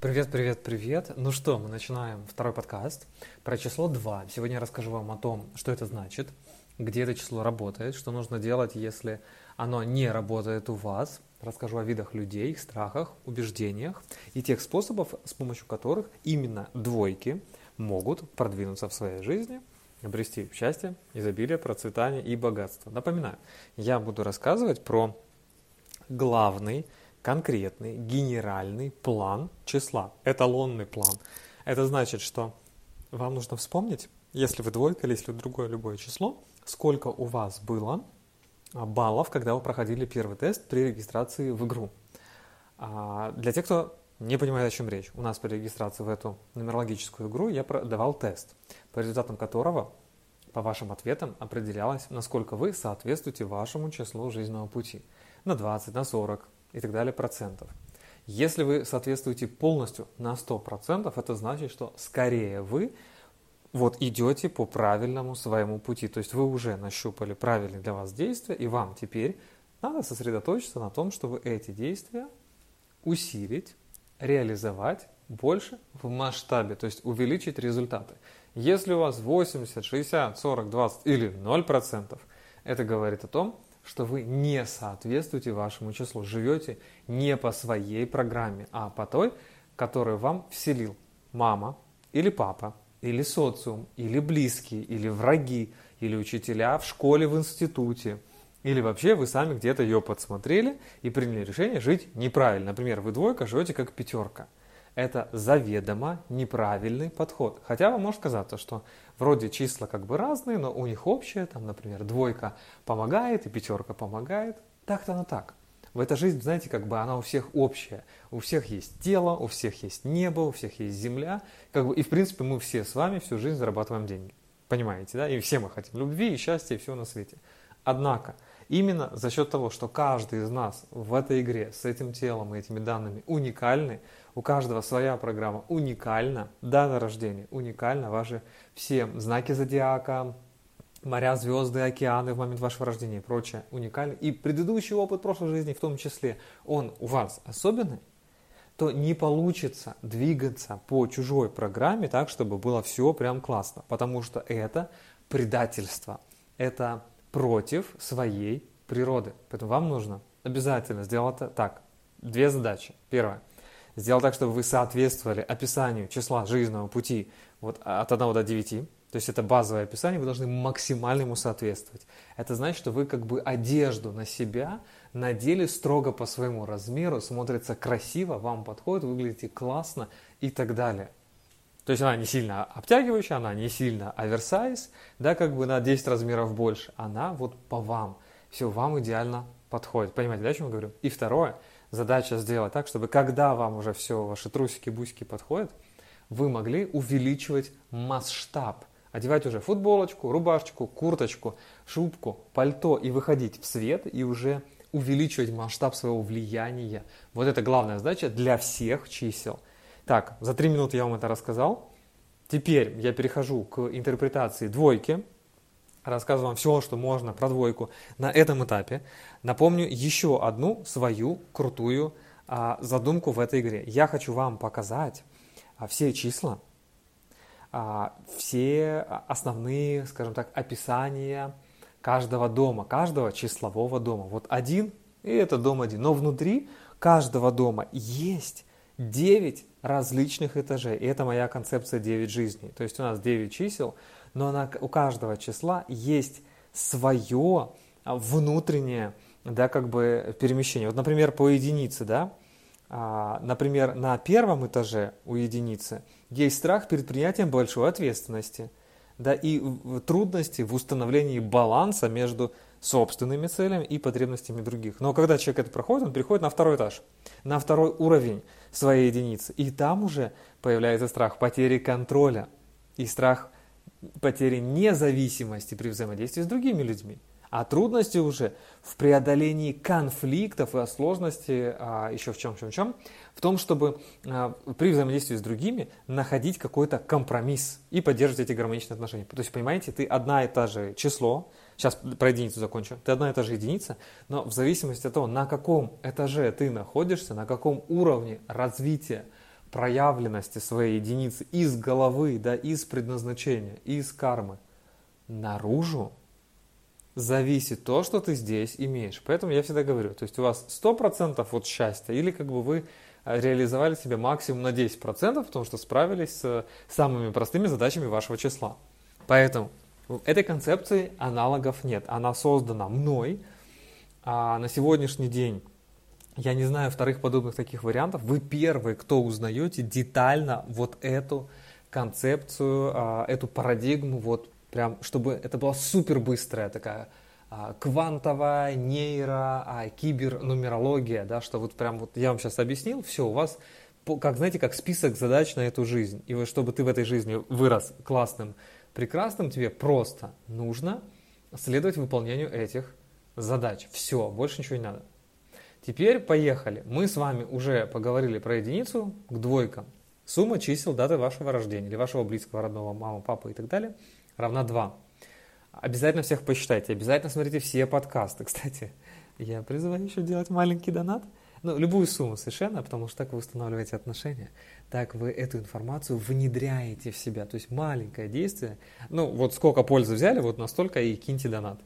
Привет, привет, привет. Ну что, мы начинаем второй подкаст про число 2. Сегодня я расскажу вам о том, что это значит, где это число работает, что нужно делать, если оно не работает у вас. Расскажу о видах людей, их страхах, убеждениях и тех способов, с помощью которых именно двойки могут продвинуться в своей жизни, обрести счастье, изобилие, процветание и богатство. Напоминаю, я буду рассказывать про главный конкретный генеральный план числа, эталонный план. Это значит, что вам нужно вспомнить, если вы двойка или если другое любое число, сколько у вас было а, баллов, когда вы проходили первый тест при регистрации в игру. А, для тех, кто не понимает, о чем речь, у нас при регистрации в эту нумерологическую игру я давал тест, по результатам которого по вашим ответам определялось, насколько вы соответствуете вашему числу жизненного пути. На 20, на 40, и так далее процентов. Если вы соответствуете полностью на 100%, это значит, что скорее вы вот идете по правильному своему пути. То есть вы уже нащупали правильные для вас действия, и вам теперь надо сосредоточиться на том, чтобы эти действия усилить, реализовать больше в масштабе, то есть увеличить результаты. Если у вас 80, 60, 40, 20 или 0%, это говорит о том, что вы не соответствуете вашему числу, живете не по своей программе, а по той, которую вам вселил мама или папа, или социум, или близкие, или враги, или учителя в школе, в институте, или вообще вы сами где-то ее подсмотрели и приняли решение жить неправильно. Например, вы двойка живете как пятерка – это заведомо неправильный подход. Хотя вам может казаться, что вроде числа как бы разные, но у них общее, там, например, двойка помогает и пятерка помогает. Так-то оно так. В этой жизни, знаете, как бы она у всех общая. У всех есть тело, у всех есть небо, у всех есть земля. Как бы, и, в принципе, мы все с вами всю жизнь зарабатываем деньги. Понимаете, да? И все мы хотим любви и счастья и всего на свете. Однако, именно за счет того, что каждый из нас в этой игре с этим телом и этими данными уникальный, у каждого своя программа уникальна, дата рождения уникальна, ваши все знаки зодиака, моря, звезды, океаны в момент вашего рождения и прочее уникальны. И предыдущий опыт прошлой жизни в том числе, он у вас особенный, то не получится двигаться по чужой программе так, чтобы было все прям классно. Потому что это предательство. Это против своей природы. Поэтому вам нужно обязательно сделать так. Две задачи. Первое сделать так, чтобы вы соответствовали описанию числа жизненного пути вот, от 1 до 9. То есть это базовое описание, вы должны максимально ему соответствовать. Это значит, что вы как бы одежду на себя надели строго по своему размеру, смотрится красиво, вам подходит, выглядите классно и так далее. То есть она не сильно обтягивающая, она не сильно оверсайз, да, как бы на 10 размеров больше. Она вот по вам. Все, вам идеально подходит. Понимаете, да, о чем я говорю? И второе – задача сделать так, чтобы когда вам уже все, ваши трусики, бусики подходят, вы могли увеличивать масштаб. Одевать уже футболочку, рубашечку, курточку, шубку, пальто и выходить в свет и уже увеличивать масштаб своего влияния. Вот это главная задача для всех чисел. Так, за три минуты я вам это рассказал. Теперь я перехожу к интерпретации двойки рассказываю вам все, что можно про двойку на этом этапе. Напомню еще одну свою крутую а, задумку в этой игре. Я хочу вам показать а, все числа, а, все основные, скажем так, описания каждого дома, каждого числового дома. Вот один, и это дом один. Но внутри каждого дома есть 9 различных этажей. И это моя концепция 9 жизней. То есть у нас 9 чисел, но она, у каждого числа есть свое а, внутреннее да, как бы перемещение. Вот, например, по единице, да, а, например, на первом этаже у единицы есть страх перед принятием большой ответственности, да, и трудности в установлении баланса между собственными целями и потребностями других. Но когда человек это проходит, он переходит на второй этаж, на второй уровень своей единицы. И там уже появляется страх потери контроля и страх потери независимости при взаимодействии с другими людьми. А трудности уже в преодолении конфликтов и сложности а, еще в чем, чем, чем, в том, чтобы а, при взаимодействии с другими находить какой-то компромисс и поддерживать эти гармоничные отношения. То есть, понимаете, ты одна и та же число, сейчас про единицу закончу, ты одна и та же единица, но в зависимости от того, на каком этаже ты находишься, на каком уровне развития проявленности своей единицы из головы, да, из предназначения, из кармы наружу, зависит то, что ты здесь имеешь. Поэтому я всегда говорю, то есть у вас 100% вот счастья, или как бы вы э, реализовали себя максимум на 10%, потому что справились с самыми простыми задачами вашего числа. Поэтому этой концепции аналогов нет. Она создана мной, а на сегодняшний день я не знаю вторых подобных таких вариантов. Вы первые, кто узнаете детально вот эту концепцию, а, эту парадигму, вот прям, чтобы это была супер быстрая такая а, квантовая нейро, а, кибернумерология, да, что вот прям вот я вам сейчас объяснил, все, у вас, как знаете, как список задач на эту жизнь. И вот чтобы ты в этой жизни вырос классным, прекрасным, тебе просто нужно следовать выполнению этих задач. Все, больше ничего не надо. Теперь поехали. Мы с вами уже поговорили про единицу к двойкам. Сумма чисел даты вашего рождения или вашего близкого, родного, мамы, папы и так далее равна 2. Обязательно всех посчитайте, обязательно смотрите все подкасты. Кстати, я призываю еще делать маленький донат. Ну, любую сумму совершенно, потому что так вы устанавливаете отношения, так вы эту информацию внедряете в себя. То есть маленькое действие, ну вот сколько пользы взяли, вот настолько и киньте донат.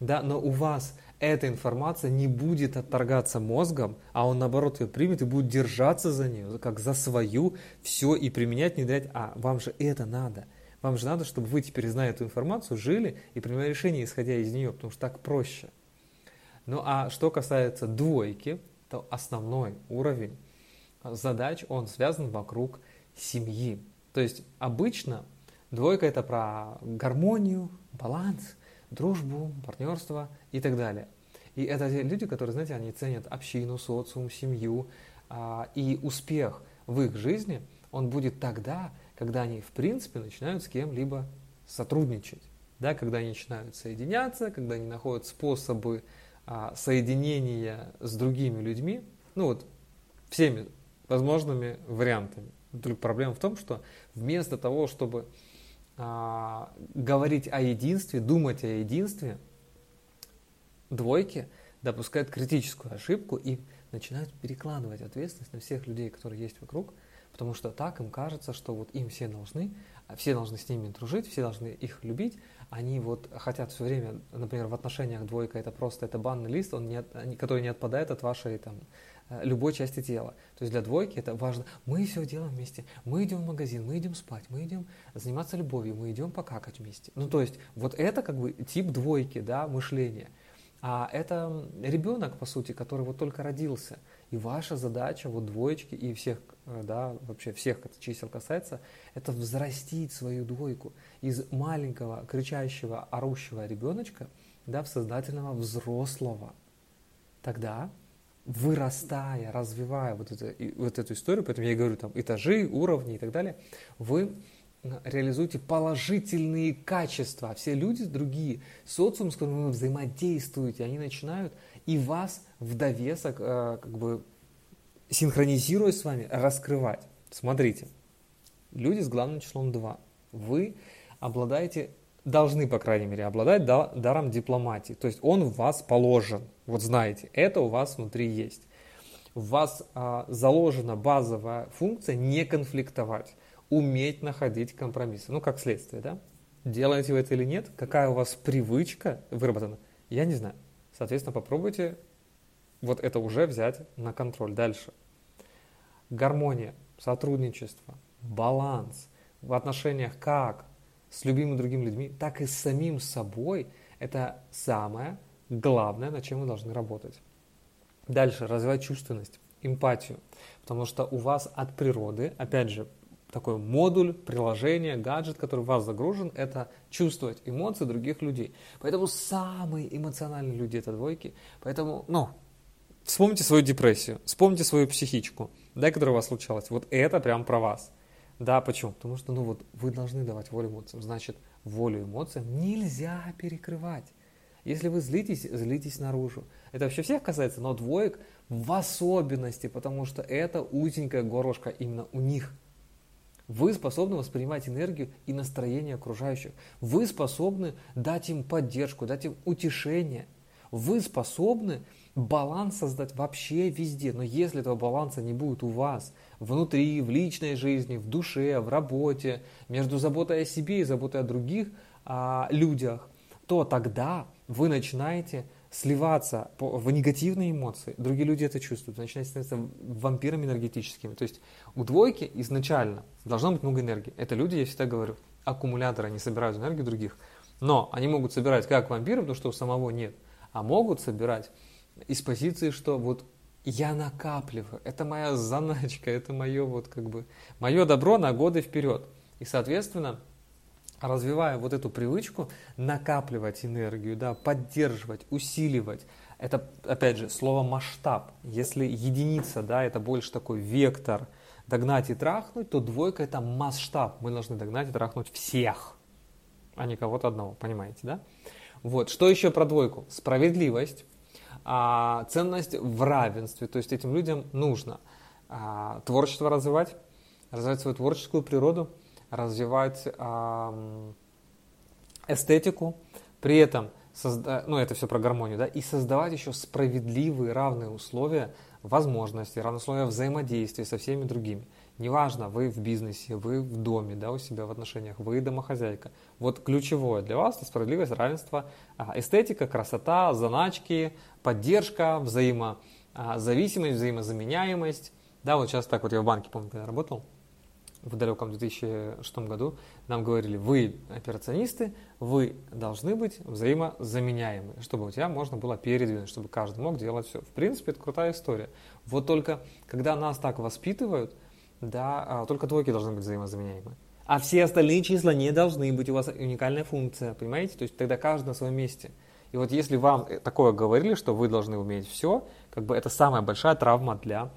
Да, но у вас эта информация не будет отторгаться мозгом, а он наоборот ее примет и будет держаться за нее, как за свою, все и применять, не дать, а вам же это надо. Вам же надо, чтобы вы теперь, зная эту информацию, жили и принимали решения, исходя из нее, потому что так проще. Ну а что касается двойки, то основной уровень задач, он связан вокруг семьи. То есть обычно двойка это про гармонию, баланс, дружбу, партнерство и так далее. И это те люди, которые, знаете, они ценят общину, социум, семью. А, и успех в их жизни, он будет тогда, когда они, в принципе, начинают с кем-либо сотрудничать. Да, когда они начинают соединяться, когда они находят способы а, соединения с другими людьми, ну вот всеми возможными вариантами. Только проблема в том, что вместо того, чтобы а, говорить о единстве, думать о единстве, двойки допускают критическую ошибку и начинают перекладывать ответственность на всех людей, которые есть вокруг, потому что так им кажется, что вот им все должны, а все должны с ними дружить, все должны их любить, они вот хотят все время, например, в отношениях двойка это просто это банный лист, он не, который не отпадает от вашей там любой части тела. То есть для двойки это важно. Мы все делаем вместе. Мы идем в магазин, мы идем спать, мы идем заниматься любовью, мы идем покакать вместе. Ну, то есть вот это как бы тип двойки, да, мышления. А это ребенок, по сути, который вот только родился. И ваша задача, вот двоечки и всех, э, да, вообще всех это чисел касается, это взрастить свою двойку из маленького, кричащего, орущего ребеночка, да, в сознательного взрослого. Тогда вырастая, развивая вот, это, вот эту историю, поэтому я и говорю, там, этажи, уровни и так далее, вы реализуете положительные качества. А все люди другие, социум, с которым вы взаимодействуете, они начинают и вас в довесок, э, как бы синхронизируя с вами, раскрывать. Смотрите, люди с главным числом 2. Вы обладаете должны, по крайней мере, обладать даром дипломатии. То есть он в вас положен. Вот знаете, это у вас внутри есть. В вас а, заложена базовая функция не конфликтовать, уметь находить компромиссы. Ну, как следствие, да? Делаете вы это или нет? Какая у вас привычка выработана? Я не знаю. Соответственно, попробуйте вот это уже взять на контроль. Дальше. Гармония, сотрудничество, баланс в отношениях как с любимыми другими людьми, так и с самим собой, это самое главное, над чем вы должны работать. Дальше, развивать чувственность, эмпатию, потому что у вас от природы, опять же, такой модуль, приложение, гаджет, который в вас загружен, это чувствовать эмоции других людей. Поэтому самые эмоциональные люди это двойки. Поэтому, ну, вспомните свою депрессию, вспомните свою психичку, да, которая у вас случалась. Вот это прям про вас. Да, почему? Потому что, ну вот, вы должны давать волю эмоциям. Значит, волю эмоциям нельзя перекрывать. Если вы злитесь, злитесь наружу. Это вообще всех касается, но двоек в особенности, потому что это узенькое горлышко именно у них. Вы способны воспринимать энергию и настроение окружающих. Вы способны дать им поддержку, дать им утешение. Вы способны баланс создать вообще везде. Но если этого баланса не будет у вас, внутри, в личной жизни, в душе, в работе, между заботой о себе и заботой о других а, людях, то тогда вы начинаете сливаться в негативные эмоции. Другие люди это чувствуют, начинаете становиться вампирами энергетическими. То есть у двойки изначально должно быть много энергии. Это люди, я всегда говорю, аккумуляторы, они собирают энергию других. Но они могут собирать как вампиры, потому что у самого нет, а могут собирать из позиции, что вот я накапливаю, это моя заначка, это мое вот как бы, мое добро на годы вперед. И, соответственно, развивая вот эту привычку накапливать энергию, да, поддерживать, усиливать, это, опять же, слово масштаб. Если единица, да, это больше такой вектор, догнать и трахнуть, то двойка это масштаб. Мы должны догнать и трахнуть всех, а не кого-то одного, понимаете, да? Вот, что еще про двойку? Справедливость, а, ценность в равенстве, то есть этим людям нужно а, творчество развивать, развивать свою творческую природу, развивать а, эстетику, при этом созда... ну это все про гармонию, да, и создавать еще справедливые равные условия возможности, равные условия взаимодействия со всеми другими. Неважно, вы в бизнесе, вы в доме, да, у себя в отношениях, вы домохозяйка. Вот ключевое для вас это справедливость, равенство, а, эстетика, красота, заначки, поддержка, взаимозависимость, взаимозаменяемость. Да, вот сейчас так вот я в банке, помню, когда работал, в далеком 2006 году нам говорили, вы операционисты, вы должны быть взаимозаменяемы, чтобы у тебя можно было передвинуть, чтобы каждый мог делать все. В принципе, это крутая история. Вот только когда нас так воспитывают, да, а, только двойки должны быть взаимозаменяемы. А все остальные числа не должны быть, у вас уникальная функция, понимаете? То есть тогда каждый на своем месте. И вот если вам такое говорили, что вы должны уметь все, как бы это самая большая травма для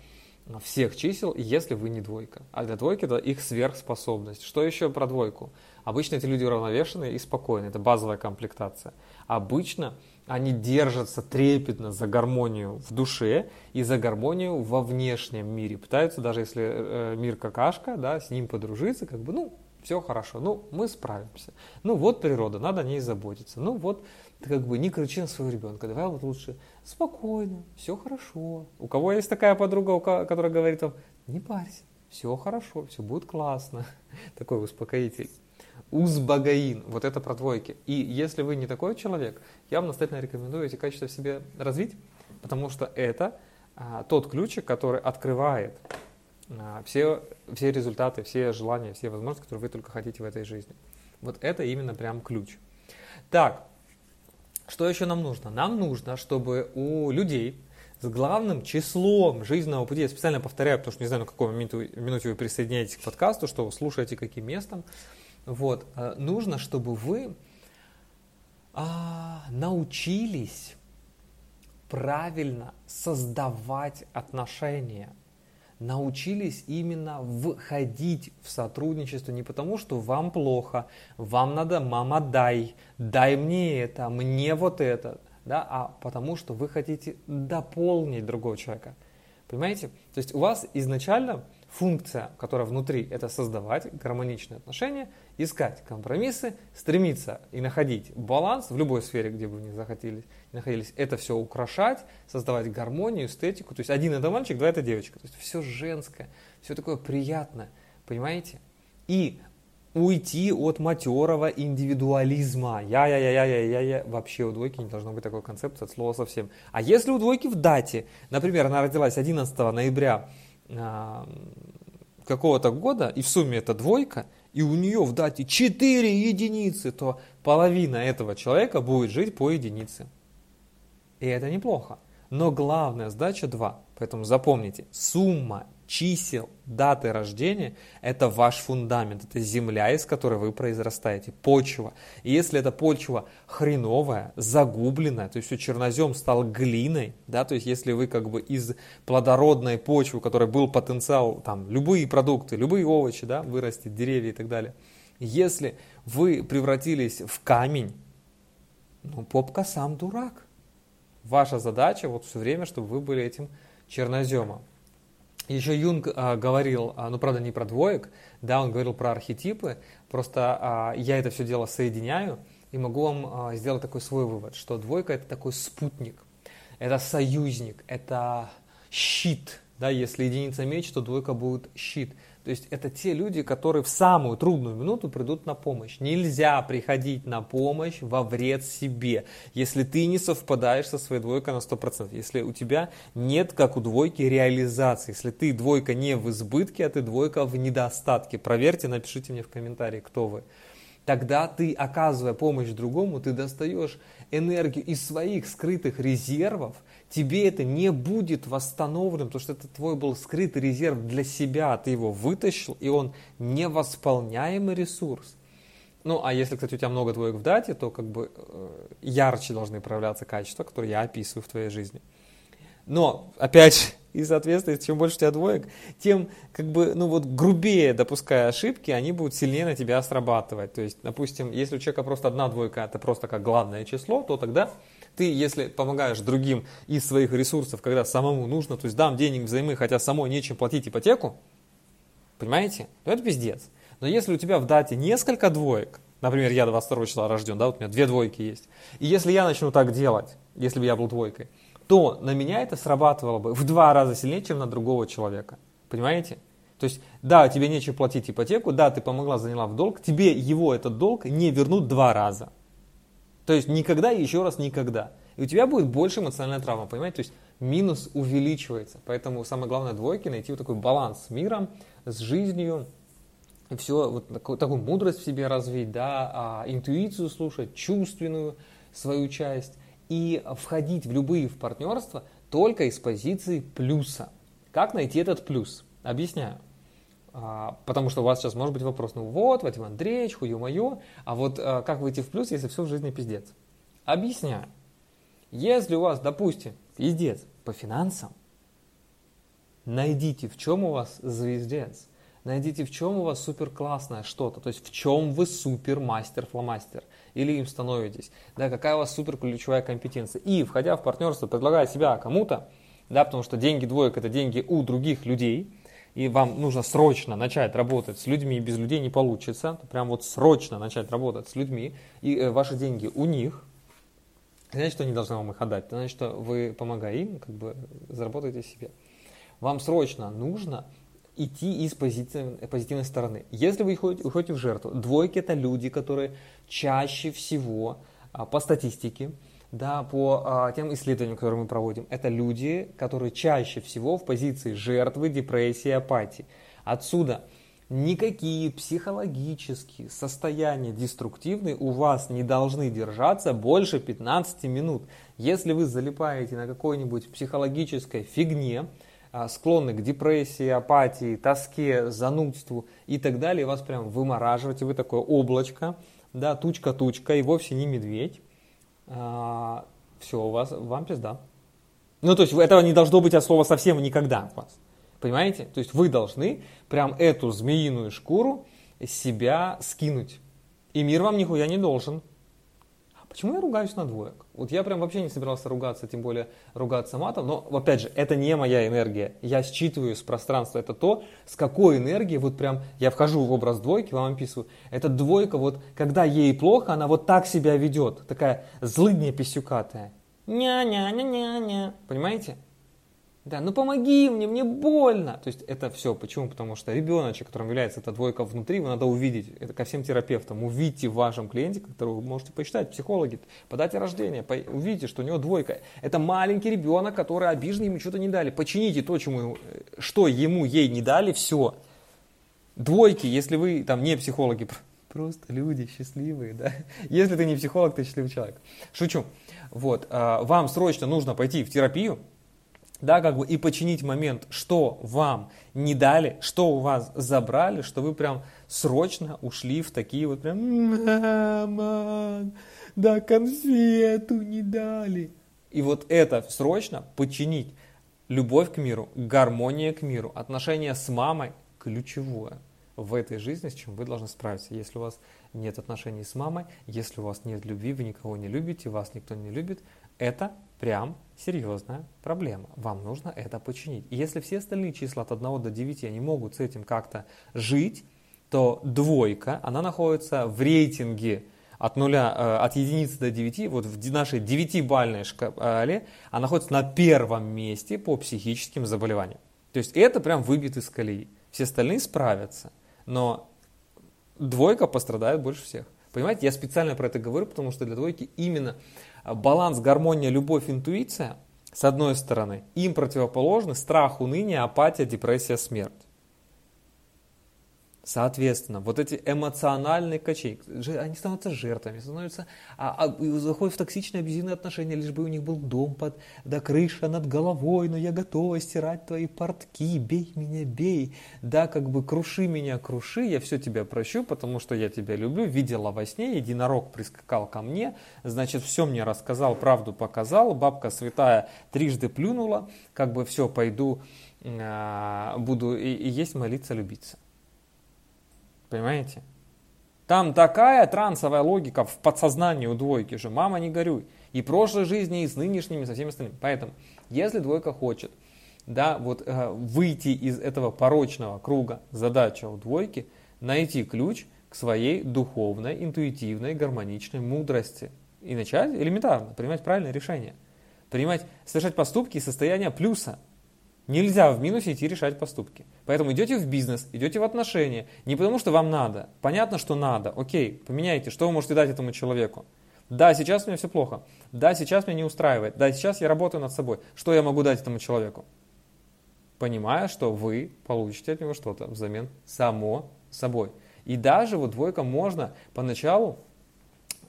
всех чисел, если вы не двойка. А для двойки это их сверхспособность. Что еще про двойку? Обычно эти люди уравновешенные и спокойные, это базовая комплектация. Обычно они держатся трепетно за гармонию в душе и за гармонию во внешнем мире. Пытаются, даже если э, мир какашка, да, с ним подружиться, как бы, ну, все хорошо, ну, мы справимся. Ну, вот природа, надо о ней заботиться. Ну, вот, ты как бы не кричи на своего ребенка, давай вот лучше спокойно, все хорошо. У кого есть такая подруга, которая говорит вам, не парься, все хорошо, все будет классно. Такой успокоитель. Узбагаин, вот это про двойки. И если вы не такой человек, я вам настоятельно рекомендую эти качества в себе развить, потому что это а, тот ключик, который открывает все, все результаты, все желания, все возможности, которые вы только хотите в этой жизни. Вот это именно прям ключ. Так, что еще нам нужно? Нам нужно, чтобы у людей с главным числом жизненного пути, я специально повторяю, потому что не знаю, на каком минуте, минуте вы присоединяетесь к подкасту, что вы слушаете, каким местом, вот, э, нужно, чтобы вы а, научились правильно создавать отношения – научились именно входить в сотрудничество не потому, что вам плохо, вам надо, мама, дай, дай мне это, мне вот это, да, а потому что вы хотите дополнить другого человека. Понимаете? То есть у вас изначально функция, которая внутри, это создавать гармоничные отношения, искать компромиссы, стремиться и находить баланс в любой сфере, где бы вы ни захотели, находились, это все украшать, создавать гармонию, эстетику. То есть один это мальчик, два это девочка. То есть все женское, все такое приятное, понимаете? И уйти от матерого индивидуализма. Я-я-я-я-я-я. Вообще у двойки не должно быть такой концепции от слова совсем. А если у двойки в дате, например, она родилась 11 ноября какого-то года, и в сумме это двойка, и у нее в дате 4 единицы, то половина этого человека будет жить по единице. И это неплохо. Но главная задача 2. Поэтому запомните, сумма чисел даты рождения – это ваш фундамент, это земля, из которой вы произрастаете, почва. И если эта почва хреновая, загубленная, то есть все чернозем стал глиной, да, то есть если вы как бы из плодородной почвы, которой был потенциал, там, любые продукты, любые овощи, да, вырастить, деревья и так далее, если вы превратились в камень, ну, попка сам дурак. Ваша задача вот все время, чтобы вы были этим черноземом. Еще Юнг а, говорил, а, ну правда не про двоек, да, он говорил про архетипы, просто а, я это все дело соединяю и могу вам а, сделать такой свой вывод, что двойка это такой спутник. это союзник, это щит. Да, если единица меч, то двойка будет щит. То есть это те люди, которые в самую трудную минуту придут на помощь. Нельзя приходить на помощь во вред себе, если ты не совпадаешь со своей двойкой на 100%. Если у тебя нет, как у двойки, реализации. Если ты двойка не в избытке, а ты двойка в недостатке. Проверьте, напишите мне в комментарии, кто вы. Тогда ты, оказывая помощь другому, ты достаешь энергию из своих скрытых резервов, тебе это не будет восстановлено, потому что это твой был скрытый резерв для себя, ты его вытащил, и он невосполняемый ресурс. Ну, а если, кстати, у тебя много двоек в дате, то как бы э, ярче должны проявляться качества, которые я описываю в твоей жизни. Но, опять же, и, соответственно, чем больше у тебя двоек, тем, как бы, ну вот, грубее допуская ошибки, они будут сильнее на тебя срабатывать. То есть, допустим, если у человека просто одна двойка, это просто как главное число, то тогда ты, если помогаешь другим из своих ресурсов, когда самому нужно, то есть дам денег взаймы, хотя самой нечем платить ипотеку, понимаете, то это пиздец. Но если у тебя в дате несколько двоек, например, я 22 числа рожден, да, вот у меня две двойки есть, и если я начну так делать, если бы я был двойкой, то на меня это срабатывало бы в два раза сильнее, чем на другого человека. Понимаете? То есть, да, тебе нечем платить ипотеку, да, ты помогла, заняла в долг, тебе его этот долг не вернут два раза. То есть никогда и еще раз никогда. И у тебя будет больше эмоциональная травма, понимаете? То есть минус увеличивается. Поэтому самое главное двойки найти вот такой баланс с миром, с жизнью, все, вот такую, такую мудрость в себе развить, да, а, интуицию слушать, чувственную свою часть и входить в любые в партнерства только из позиции плюса. Как найти этот плюс? Объясняю. А, потому что у вас сейчас может быть вопрос, ну вот, Вадим Андреевич, хую мое, а вот а, как выйти в плюс, если все в жизни пиздец? Объясняю. Если у вас, допустим, пиздец по финансам, найдите, в чем у вас звездец, найдите, в чем у вас супер классное что-то, то есть в чем вы супер мастер, фломастер, или им становитесь, да, какая у вас супер ключевая компетенция. И, входя в партнерство, предлагая себя кому-то, да, потому что деньги двоек это деньги у других людей, и вам нужно срочно начать работать с людьми, без людей не получится, прям вот срочно начать работать с людьми, и э, ваши деньги у них, значит, что они должны вам их отдать, значит, что вы, помогая им, как бы заработаете себе. Вам срочно нужно идти из позитивной, позитивной стороны. Если вы уходите, уходите в жертву, двойки это люди, которые чаще всего а, по статистике, да, по а, тем исследованиям, которые мы проводим, это люди, которые чаще всего в позиции жертвы, депрессии, апатии. Отсюда никакие психологические состояния деструктивные у вас не должны держаться больше 15 минут. Если вы залипаете на какой-нибудь психологической фигне, а, склонны к депрессии, апатии, тоске, занудству и так далее, вас прям вымораживать, и вы такое облачко, да, тучка-тучка, и вовсе не медведь, все, у вас, вам пизда. Ну, то есть этого не должно быть от слова совсем никогда у вас. Понимаете? То есть вы должны прям эту змеиную шкуру себя скинуть. И мир вам нихуя не должен. Почему я ругаюсь на двоек? Вот я прям вообще не собирался ругаться, тем более ругаться матом, но опять же, это не моя энергия. Я считываю с пространства, это то, с какой энергией, вот прям я вхожу в образ двойки, вам описываю. Это двойка, вот когда ей плохо, она вот так себя ведет, такая злыдня писюкатая. Ня-ня-ня-ня-ня. Понимаете? Да, ну помоги мне, мне больно. То есть это все. Почему? Потому что ребеночек, которым является эта двойка внутри, его надо увидеть. Это ко всем терапевтам. Увидите в вашем клиенте, которого вы можете посчитать, психологи, по дате рождения, по, увидите, что у него двойка. Это маленький ребенок, который обижен, ему что-то не дали. Почините то, чему, что ему, ей не дали, все. Двойки, если вы там не психологи, просто люди счастливые, да. Если ты не психолог, ты счастливый человек. Шучу. Вот, а, вам срочно нужно пойти в терапию, да, как бы и починить момент, что вам не дали, что у вас забрали, что вы прям срочно ушли в такие вот прям, мама, да конфету не дали. И вот это срочно починить. Любовь к миру, гармония к миру, отношения с мамой ключевое в этой жизни, с чем вы должны справиться. Если у вас нет отношений с мамой, если у вас нет любви, вы никого не любите, вас никто не любит, это прям серьезная проблема. Вам нужно это починить. И если все остальные числа от 1 до 9, они могут с этим как-то жить, то двойка, она находится в рейтинге от нуля, э, от единицы до 9, вот в нашей 9-бальной шкале, она находится на первом месте по психическим заболеваниям. То есть это прям выбит из колеи. Все остальные справятся, но двойка пострадает больше всех. Понимаете, я специально про это говорю, потому что для двойки именно баланс, гармония, любовь, интуиция, с одной стороны, им противоположны страх, уныние, апатия, депрессия, смерть. Соответственно, вот эти эмоциональные качели, они становятся жертвами, становятся, а, а, заходят в токсичные абьюзивные отношения, лишь бы у них был дом под, да крыша над головой, но я готова стирать твои портки, бей меня, бей, да, как бы круши меня, круши, я все тебя прощу, потому что я тебя люблю, видела во сне, единорог прискакал ко мне, значит, все мне рассказал, правду показал, бабка святая трижды плюнула, как бы все, пойду, а, буду и, и есть, молиться, любиться. Понимаете? Там такая трансовая логика в подсознании у двойки же. Мама, не горюй. И прошлой жизни, и с нынешними, и со всеми остальными. Поэтому, если двойка хочет да, вот, э, выйти из этого порочного круга, задача у двойки найти ключ к своей духовной, интуитивной, гармоничной мудрости. И начать элементарно принимать правильное решение. Принимать, совершать поступки из состояния плюса – Нельзя в минусе идти решать поступки. Поэтому идете в бизнес, идете в отношения. Не потому, что вам надо. Понятно, что надо. Окей, поменяйте. Что вы можете дать этому человеку? Да, сейчас у меня все плохо. Да, сейчас меня не устраивает. Да, сейчас я работаю над собой. Что я могу дать этому человеку? Понимая, что вы получите от него что-то взамен само собой. И даже вот двойка можно поначалу,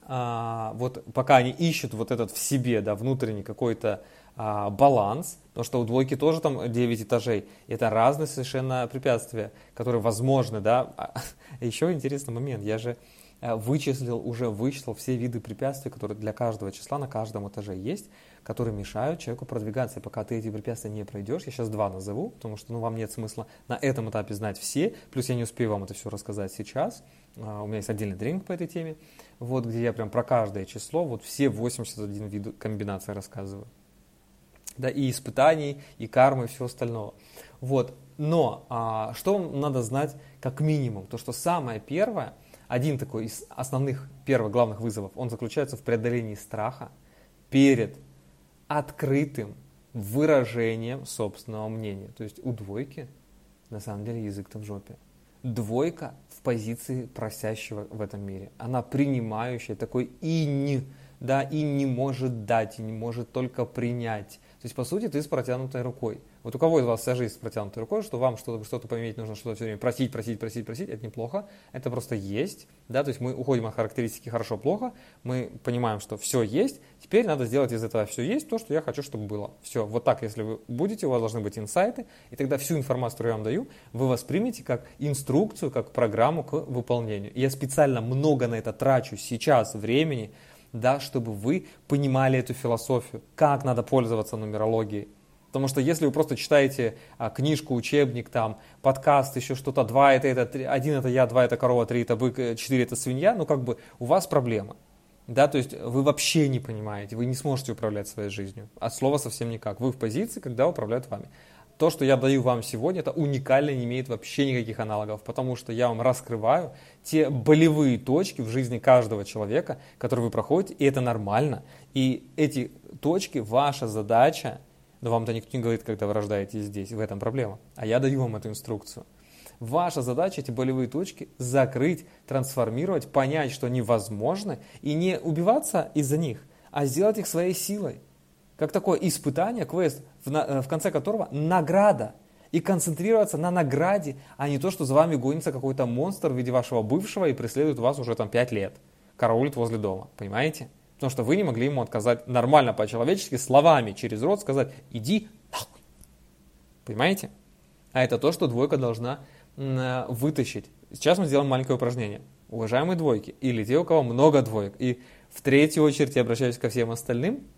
а, вот пока они ищут вот этот в себе, да, внутренний какой-то а, баланс, потому что у двойки тоже там 9 этажей. Это разные совершенно препятствия, которые возможны, да. А, еще интересный момент, я же э, вычислил, уже вычислил все виды препятствий, которые для каждого числа на каждом этаже есть, которые мешают человеку продвигаться. И пока ты эти препятствия не пройдешь, я сейчас два назову, потому что ну, вам нет смысла на этом этапе знать все, плюс я не успею вам это все рассказать сейчас. А, у меня есть отдельный тренинг по этой теме, вот где я прям про каждое число, вот все 81 вид комбинаций рассказываю да, и испытаний, и кармы, и всего остального. Вот. Но а, что надо знать как минимум? То, что самое первое, один такой из основных первых главных вызовов, он заключается в преодолении страха перед открытым выражением собственного мнения. То есть у двойки на самом деле язык-то в жопе. Двойка в позиции просящего в этом мире. Она принимающая, такой инь, да, и не может дать, и не может только принять. То есть, по сути, ты с протянутой рукой. Вот у кого из вас вся жизнь с протянутой рукой, что вам что-то что поиметь нужно что-то все время просить, просить, просить, просить, это неплохо, это просто есть, да, то есть мы уходим от характеристики хорошо-плохо, мы понимаем, что все есть, теперь надо сделать из этого все есть то, что я хочу, чтобы было. Все, вот так, если вы будете, у вас должны быть инсайты, и тогда всю информацию, которую я вам даю, вы воспримете как инструкцию, как программу к выполнению. И я специально много на это трачу сейчас времени, да, чтобы вы понимали эту философию, как надо пользоваться нумерологией. Потому что если вы просто читаете а, книжку, учебник, там, подкаст, еще что-то, два это, это, три, один это я, два это корова, три это бык, э, четыре это свинья, ну как бы у вас проблемы. Да, то есть вы вообще не понимаете, вы не сможете управлять своей жизнью. От слова совсем никак. Вы в позиции, когда управляют вами то, что я даю вам сегодня, это уникально, не имеет вообще никаких аналогов, потому что я вам раскрываю те болевые точки в жизни каждого человека, которые вы проходите, и это нормально. И эти точки, ваша задача, но вам-то никто не говорит, когда вы рождаетесь здесь, в этом проблема, а я даю вам эту инструкцию. Ваша задача эти болевые точки закрыть, трансформировать, понять, что они возможны, и не убиваться из-за них, а сделать их своей силой как такое испытание, квест, э, в конце которого награда. И концентрироваться на награде, а не то, что за вами гонится какой-то монстр в виде вашего бывшего и преследует вас уже там 5 лет. Караулит возле дома. Понимаете? Потому что вы не могли ему отказать нормально по-человечески, словами через рот сказать «иди нахуй». Понимаете? А это то, что двойка должна э, вытащить. Сейчас мы сделаем маленькое упражнение. Уважаемые двойки, или те, у кого много двоек, и в третью очередь я обращаюсь ко всем остальным –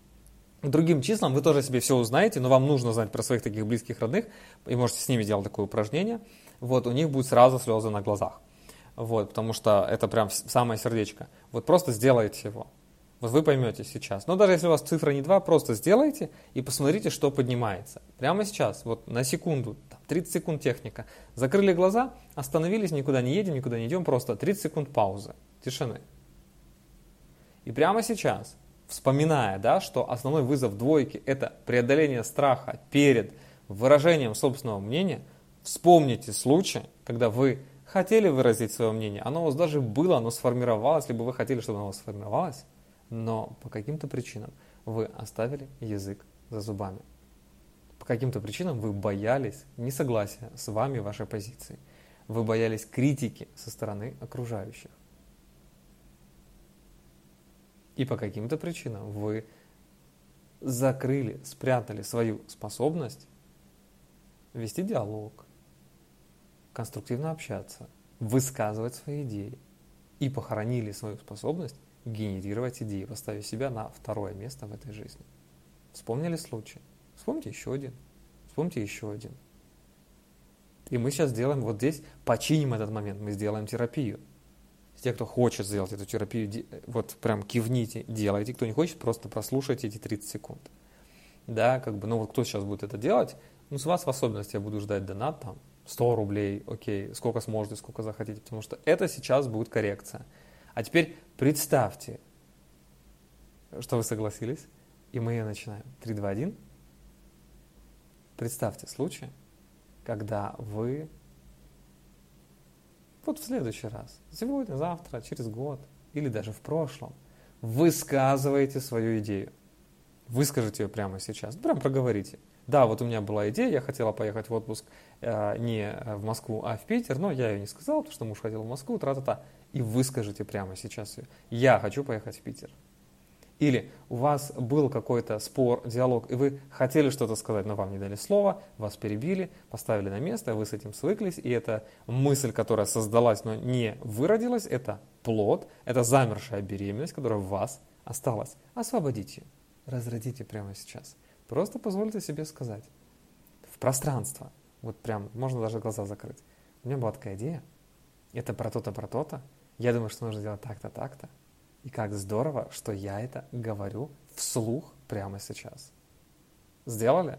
другим числам вы тоже себе все узнаете, но вам нужно знать про своих таких близких родных, и можете с ними делать такое упражнение. Вот, у них будут сразу слезы на глазах. Вот, потому что это прям самое сердечко. Вот просто сделайте его. Вот вы поймете сейчас. Но даже если у вас цифра не 2, просто сделайте и посмотрите, что поднимается. Прямо сейчас, вот на секунду, 30 секунд техника. Закрыли глаза, остановились, никуда не едем, никуда не идем, просто 30 секунд паузы, тишины. И прямо сейчас, вспоминая, да, что основной вызов двойки – это преодоление страха перед выражением собственного мнения, вспомните случай, когда вы хотели выразить свое мнение, оно у вас даже было, оно сформировалось, либо вы хотели, чтобы оно у вас сформировалось, но по каким-то причинам вы оставили язык за зубами. По каким-то причинам вы боялись несогласия с вами, вашей позицией. Вы боялись критики со стороны окружающих. И по каким-то причинам вы закрыли, спрятали свою способность вести диалог, конструктивно общаться, высказывать свои идеи и похоронили свою способность генерировать идеи, поставив себя на второе место в этой жизни. Вспомнили случай? Вспомните еще один. Вспомните еще один. И мы сейчас сделаем вот здесь, починим этот момент, мы сделаем терапию. Те, кто хочет сделать эту терапию, вот прям кивните, делайте. Кто не хочет, просто прослушайте эти 30 секунд. Да, как бы, ну вот кто сейчас будет это делать, ну с вас в особенности я буду ждать донат там, 100 рублей, окей, сколько сможете, сколько захотите, потому что это сейчас будет коррекция. А теперь представьте, что вы согласились, и мы ее начинаем. 3, 2, 1. Представьте случай, когда вы вот в следующий раз, сегодня, завтра, через год или даже в прошлом, высказываете свою идею. Выскажите ее прямо сейчас, прям проговорите. Да, вот у меня была идея, я хотела поехать в отпуск э, не в Москву, а в Питер, но я ее не сказал, потому что муж хотел в Москву, тра-та-та. И выскажите прямо сейчас ее. Я хочу поехать в Питер. Или у вас был какой-то спор, диалог, и вы хотели что-то сказать, но вам не дали слова, вас перебили, поставили на место, вы с этим свыклись, и эта мысль, которая создалась, но не выродилась, это плод, это замершая беременность, которая в вас осталась. Освободите разродите прямо сейчас. Просто позвольте себе сказать в пространство, вот прям, можно даже глаза закрыть. У меня была такая идея, это про то-то, про то-то, я думаю, что нужно делать так-то, так-то, и как здорово, что я это говорю вслух прямо сейчас. Сделали?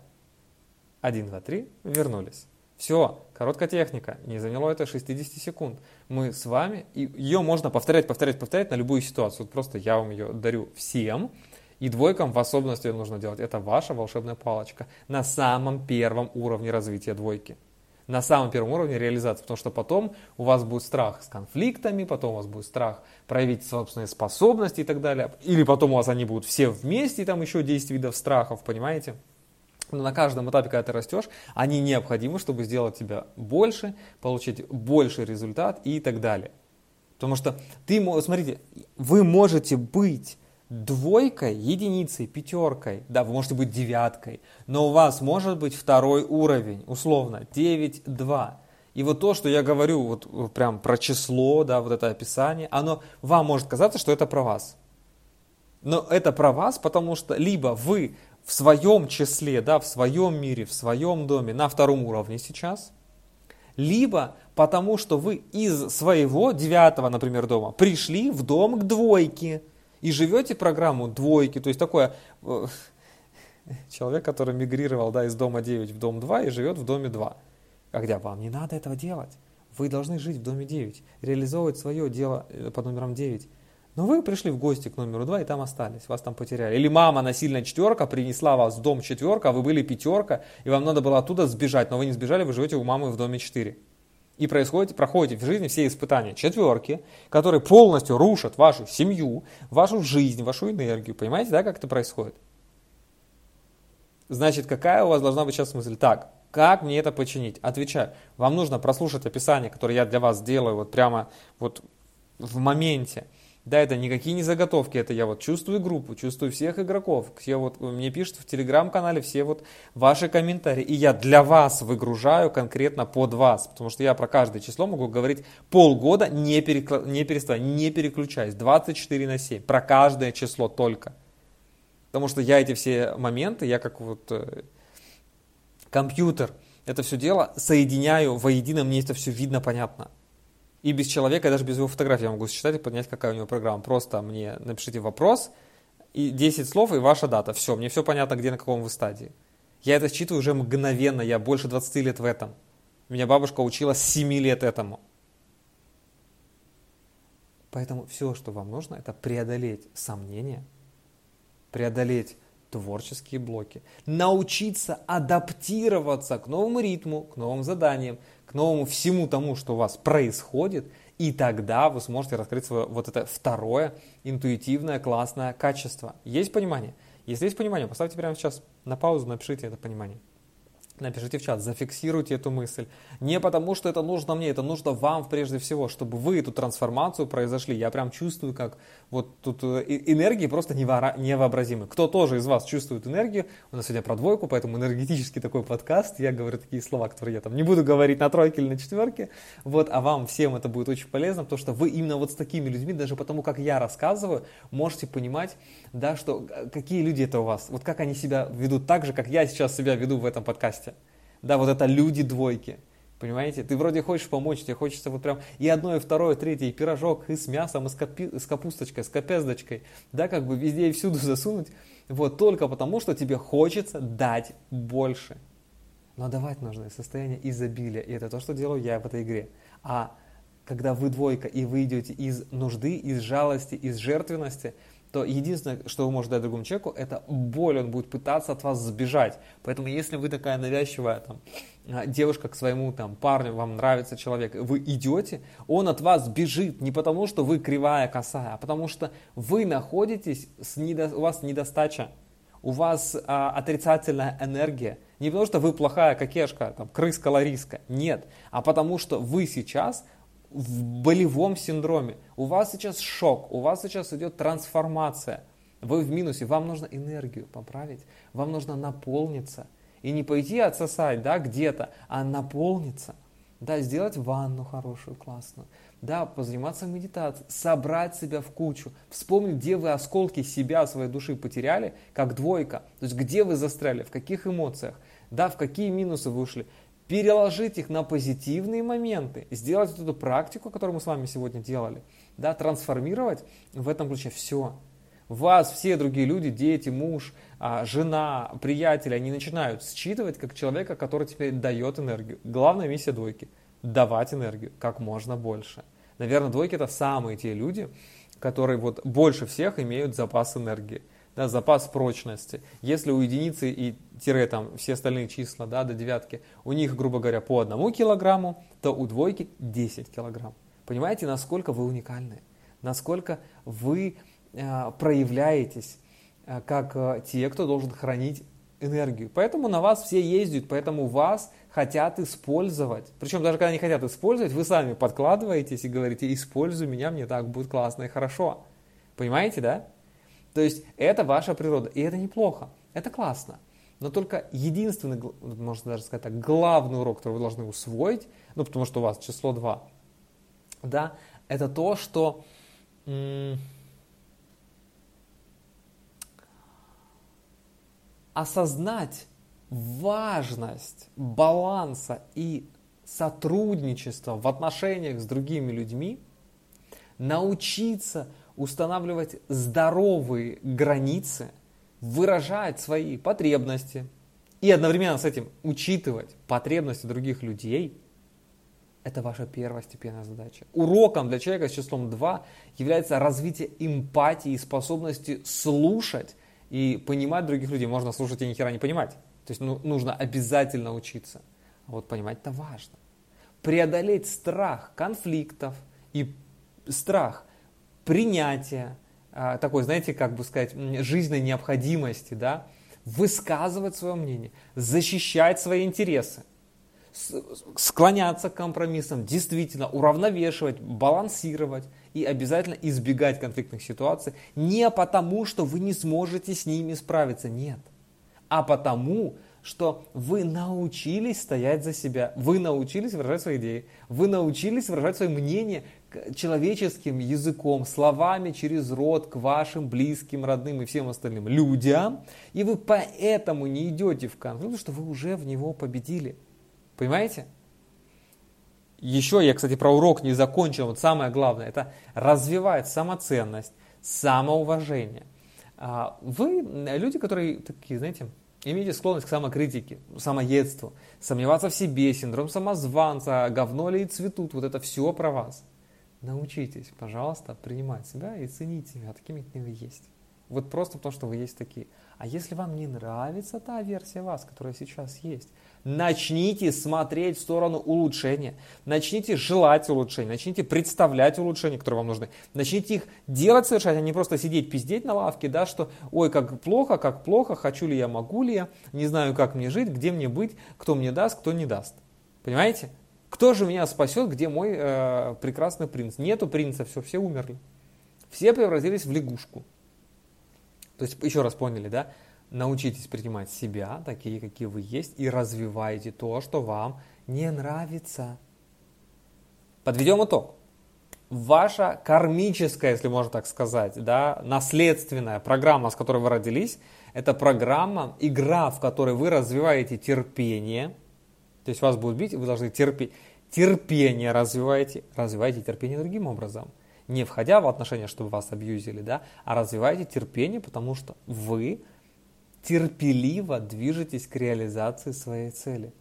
Один, два, три, вернулись. Все, короткая техника, не заняло это 60 секунд. Мы с вами, и ее можно повторять, повторять, повторять на любую ситуацию. Вот просто я вам ее дарю всем, и двойкам в особенности нужно делать. Это ваша волшебная палочка на самом первом уровне развития двойки на самом первом уровне реализации, потому что потом у вас будет страх с конфликтами, потом у вас будет страх проявить собственные способности и так далее, или потом у вас они будут все вместе, и там еще 10 видов страхов, понимаете? Но на каждом этапе, когда ты растешь, они необходимы, чтобы сделать тебя больше, получить больший результат и так далее. Потому что ты, смотрите, вы можете быть двойкой, единицей, пятеркой, да, вы можете быть девяткой, но у вас может быть второй уровень, условно, 9-2. И вот то, что я говорю вот э, прям про число, да, вот это описание, оно вам может казаться, что это про вас. Но это про вас, потому что либо вы в своем числе, да, в своем мире, в своем доме на втором уровне сейчас, либо потому что вы из своего девятого, например, дома пришли в дом к двойке и живете программу двойки, то есть такое э, человек, который мигрировал да, из дома 9 в дом 2 и живет в доме 2. Когда вам не надо этого делать. Вы должны жить в доме 9, реализовывать свое дело э, под номером 9. Но вы пришли в гости к номеру 2 и там остались, вас там потеряли. Или мама насильная четверка принесла вас в дом четверка, а вы были пятерка, и вам надо было оттуда сбежать, но вы не сбежали, вы живете у мамы в доме 4 и происходит, проходите в жизни все испытания четверки, которые полностью рушат вашу семью, вашу жизнь, вашу энергию. Понимаете, да, как это происходит? Значит, какая у вас должна быть сейчас мысль? Так, как мне это починить? Отвечаю, вам нужно прослушать описание, которое я для вас делаю вот прямо вот в моменте. Да, это никакие не заготовки, это я вот чувствую группу, чувствую всех игроков, все вот мне пишут в телеграм-канале все вот ваши комментарии, и я для вас выгружаю конкретно под вас, потому что я про каждое число могу говорить полгода, не, перекла... не переставая, не переключаясь, 24 на 7, про каждое число только. Потому что я эти все моменты, я как вот э, компьютер, это все дело соединяю воедино, мне это все видно, понятно. И без человека, даже без его фотографии я могу считать и понять, какая у него программа. Просто мне напишите вопрос, и 10 слов, и ваша дата. Все, мне все понятно, где, на каком вы стадии. Я это считываю уже мгновенно, я больше 20 лет в этом. Меня бабушка учила с 7 лет этому. Поэтому все, что вам нужно, это преодолеть сомнения, преодолеть творческие блоки, научиться адаптироваться к новому ритму, к новым заданиям, к новому всему тому, что у вас происходит, и тогда вы сможете раскрыть свое вот это второе интуитивное классное качество. Есть понимание? Если есть понимание, поставьте прямо сейчас на паузу, напишите это понимание. Напишите в чат, зафиксируйте эту мысль. Не потому, что это нужно мне, это нужно вам прежде всего, чтобы вы эту трансформацию произошли. Я прям чувствую, как вот тут э, энергии просто невообразимы. Кто тоже из вас чувствует энергию, у нас сегодня про двойку, поэтому энергетический такой подкаст. Я говорю такие слова, которые я там не буду говорить на тройке или на четверке. Вот, а вам всем это будет очень полезно, потому что вы именно вот с такими людьми, даже потому как я рассказываю, можете понимать, да, что э, какие люди это у вас, вот как они себя ведут так же, как я сейчас себя веду в этом подкасте. Да, вот это люди двойки. Понимаете? Ты вроде хочешь помочь, тебе хочется вот прям и одно, и второе, и третье, и пирожок, и с мясом, и с, капи, с капусточкой, с капездочкой, да, как бы везде и всюду засунуть, вот только потому, что тебе хочется дать больше. Но давать нужно из состояния изобилия, и это то, что делаю я в этой игре. А когда вы двойка, и вы идете из нужды, из жалости, из жертвенности – то единственное, что вы можете дать другому человеку, это боль, он будет пытаться от вас сбежать. Поэтому если вы такая навязчивая там, а, девушка к своему там, парню, вам нравится человек, вы идете, он от вас бежит не потому, что вы кривая, косая, а потому что вы находитесь, с недо... у вас недостача, у вас а, отрицательная энергия. Не потому, что вы плохая кокешка, там, крыска-лариска, нет, а потому что вы сейчас в болевом синдроме. У вас сейчас шок, у вас сейчас идет трансформация. Вы в минусе, вам нужно энергию поправить, вам нужно наполниться. И не пойти отсосать да, где-то, а наполниться. Да, сделать ванну хорошую, классную. Да, позаниматься медитацией, собрать себя в кучу, вспомнить, где вы осколки себя, своей души потеряли, как двойка. То есть, где вы застряли, в каких эмоциях, да, в какие минусы вы ушли переложить их на позитивные моменты, сделать вот эту практику, которую мы с вами сегодня делали, да, трансформировать в этом ключе все. Вас все другие люди, дети, муж, а, жена, приятели, они начинают считывать как человека, который тебе дает энергию. Главная миссия двойки – давать энергию как можно больше. Наверное, двойки – это самые те люди, которые вот больше всех имеют запас энергии да, запас прочности. Если у единицы и тире там все остальные числа да, до девятки, у них, грубо говоря, по одному килограмму, то у двойки 10 килограмм. Понимаете, насколько вы уникальны, насколько вы э, проявляетесь э, как э, те, кто должен хранить энергию. Поэтому на вас все ездят, поэтому вас хотят использовать. Причем даже когда не хотят использовать, вы сами подкладываетесь и говорите, используй меня, мне так будет классно и хорошо. Понимаете, да? То есть это ваша природа, и это неплохо, это классно. Но только единственный, можно даже сказать так, главный урок, который вы должны усвоить, ну потому что у вас число 2, да, это то, что осознать важность баланса и сотрудничества в отношениях с другими людьми, научиться устанавливать здоровые границы, выражать свои потребности и одновременно с этим учитывать потребности других людей, это ваша первостепенная задача. Уроком для человека с числом 2 является развитие эмпатии и способности слушать и понимать других людей. Можно слушать и ни хера не понимать. То есть ну, нужно обязательно учиться. А вот понимать это важно. Преодолеть страх конфликтов и страх принятия, а, такой, знаете, как бы сказать, жизненной необходимости, да, высказывать свое мнение, защищать свои интересы, склоняться к компромиссам, действительно уравновешивать, балансировать и обязательно избегать конфликтных ситуаций не потому, что вы не сможете с ними справиться, нет, а потому, что вы научились стоять за себя, вы научились выражать свои идеи, вы научились выражать свое мнение человеческим языком, словами через рот к вашим близким, родным и всем остальным людям, и вы поэтому не идете в конфликт, потому что вы уже в него победили. Понимаете? Еще я, кстати, про урок не закончил. Вот самое главное, это развивать самоценность, самоуважение. А вы люди, которые такие, знаете, имеете склонность к самокритике, самоедству, сомневаться в себе, синдром самозванца, говно ли и цветут, вот это все про вас. Научитесь, пожалуйста, принимать себя и ценить себя такими, какими вы есть. Вот просто потому, что вы есть такие. А если вам не нравится та версия вас, которая сейчас есть, начните смотреть в сторону улучшения, начните желать улучшения, начните представлять улучшения, которые вам нужны, начните их делать, совершать, а не просто сидеть, пиздеть на лавке, да, что ой, как плохо, как плохо, хочу ли я, могу ли я, не знаю, как мне жить, где мне быть, кто мне даст, кто не даст. Понимаете? Кто же меня спасет, где мой э, прекрасный принц? Нету принца, все, все умерли. Все превратились в лягушку. То есть, еще раз поняли, да? Научитесь принимать себя, такие, какие вы есть, и развивайте то, что вам не нравится. Подведем итог. Ваша кармическая, если можно так сказать, да, наследственная программа, с которой вы родились, это программа, игра, в которой вы развиваете терпение, то есть вас будут бить, вы должны терпеть. Терпение развиваете, развивайте терпение другим образом. Не входя в отношения, чтобы вас абьюзили, да, а развивайте терпение, потому что вы терпеливо движетесь к реализации своей цели.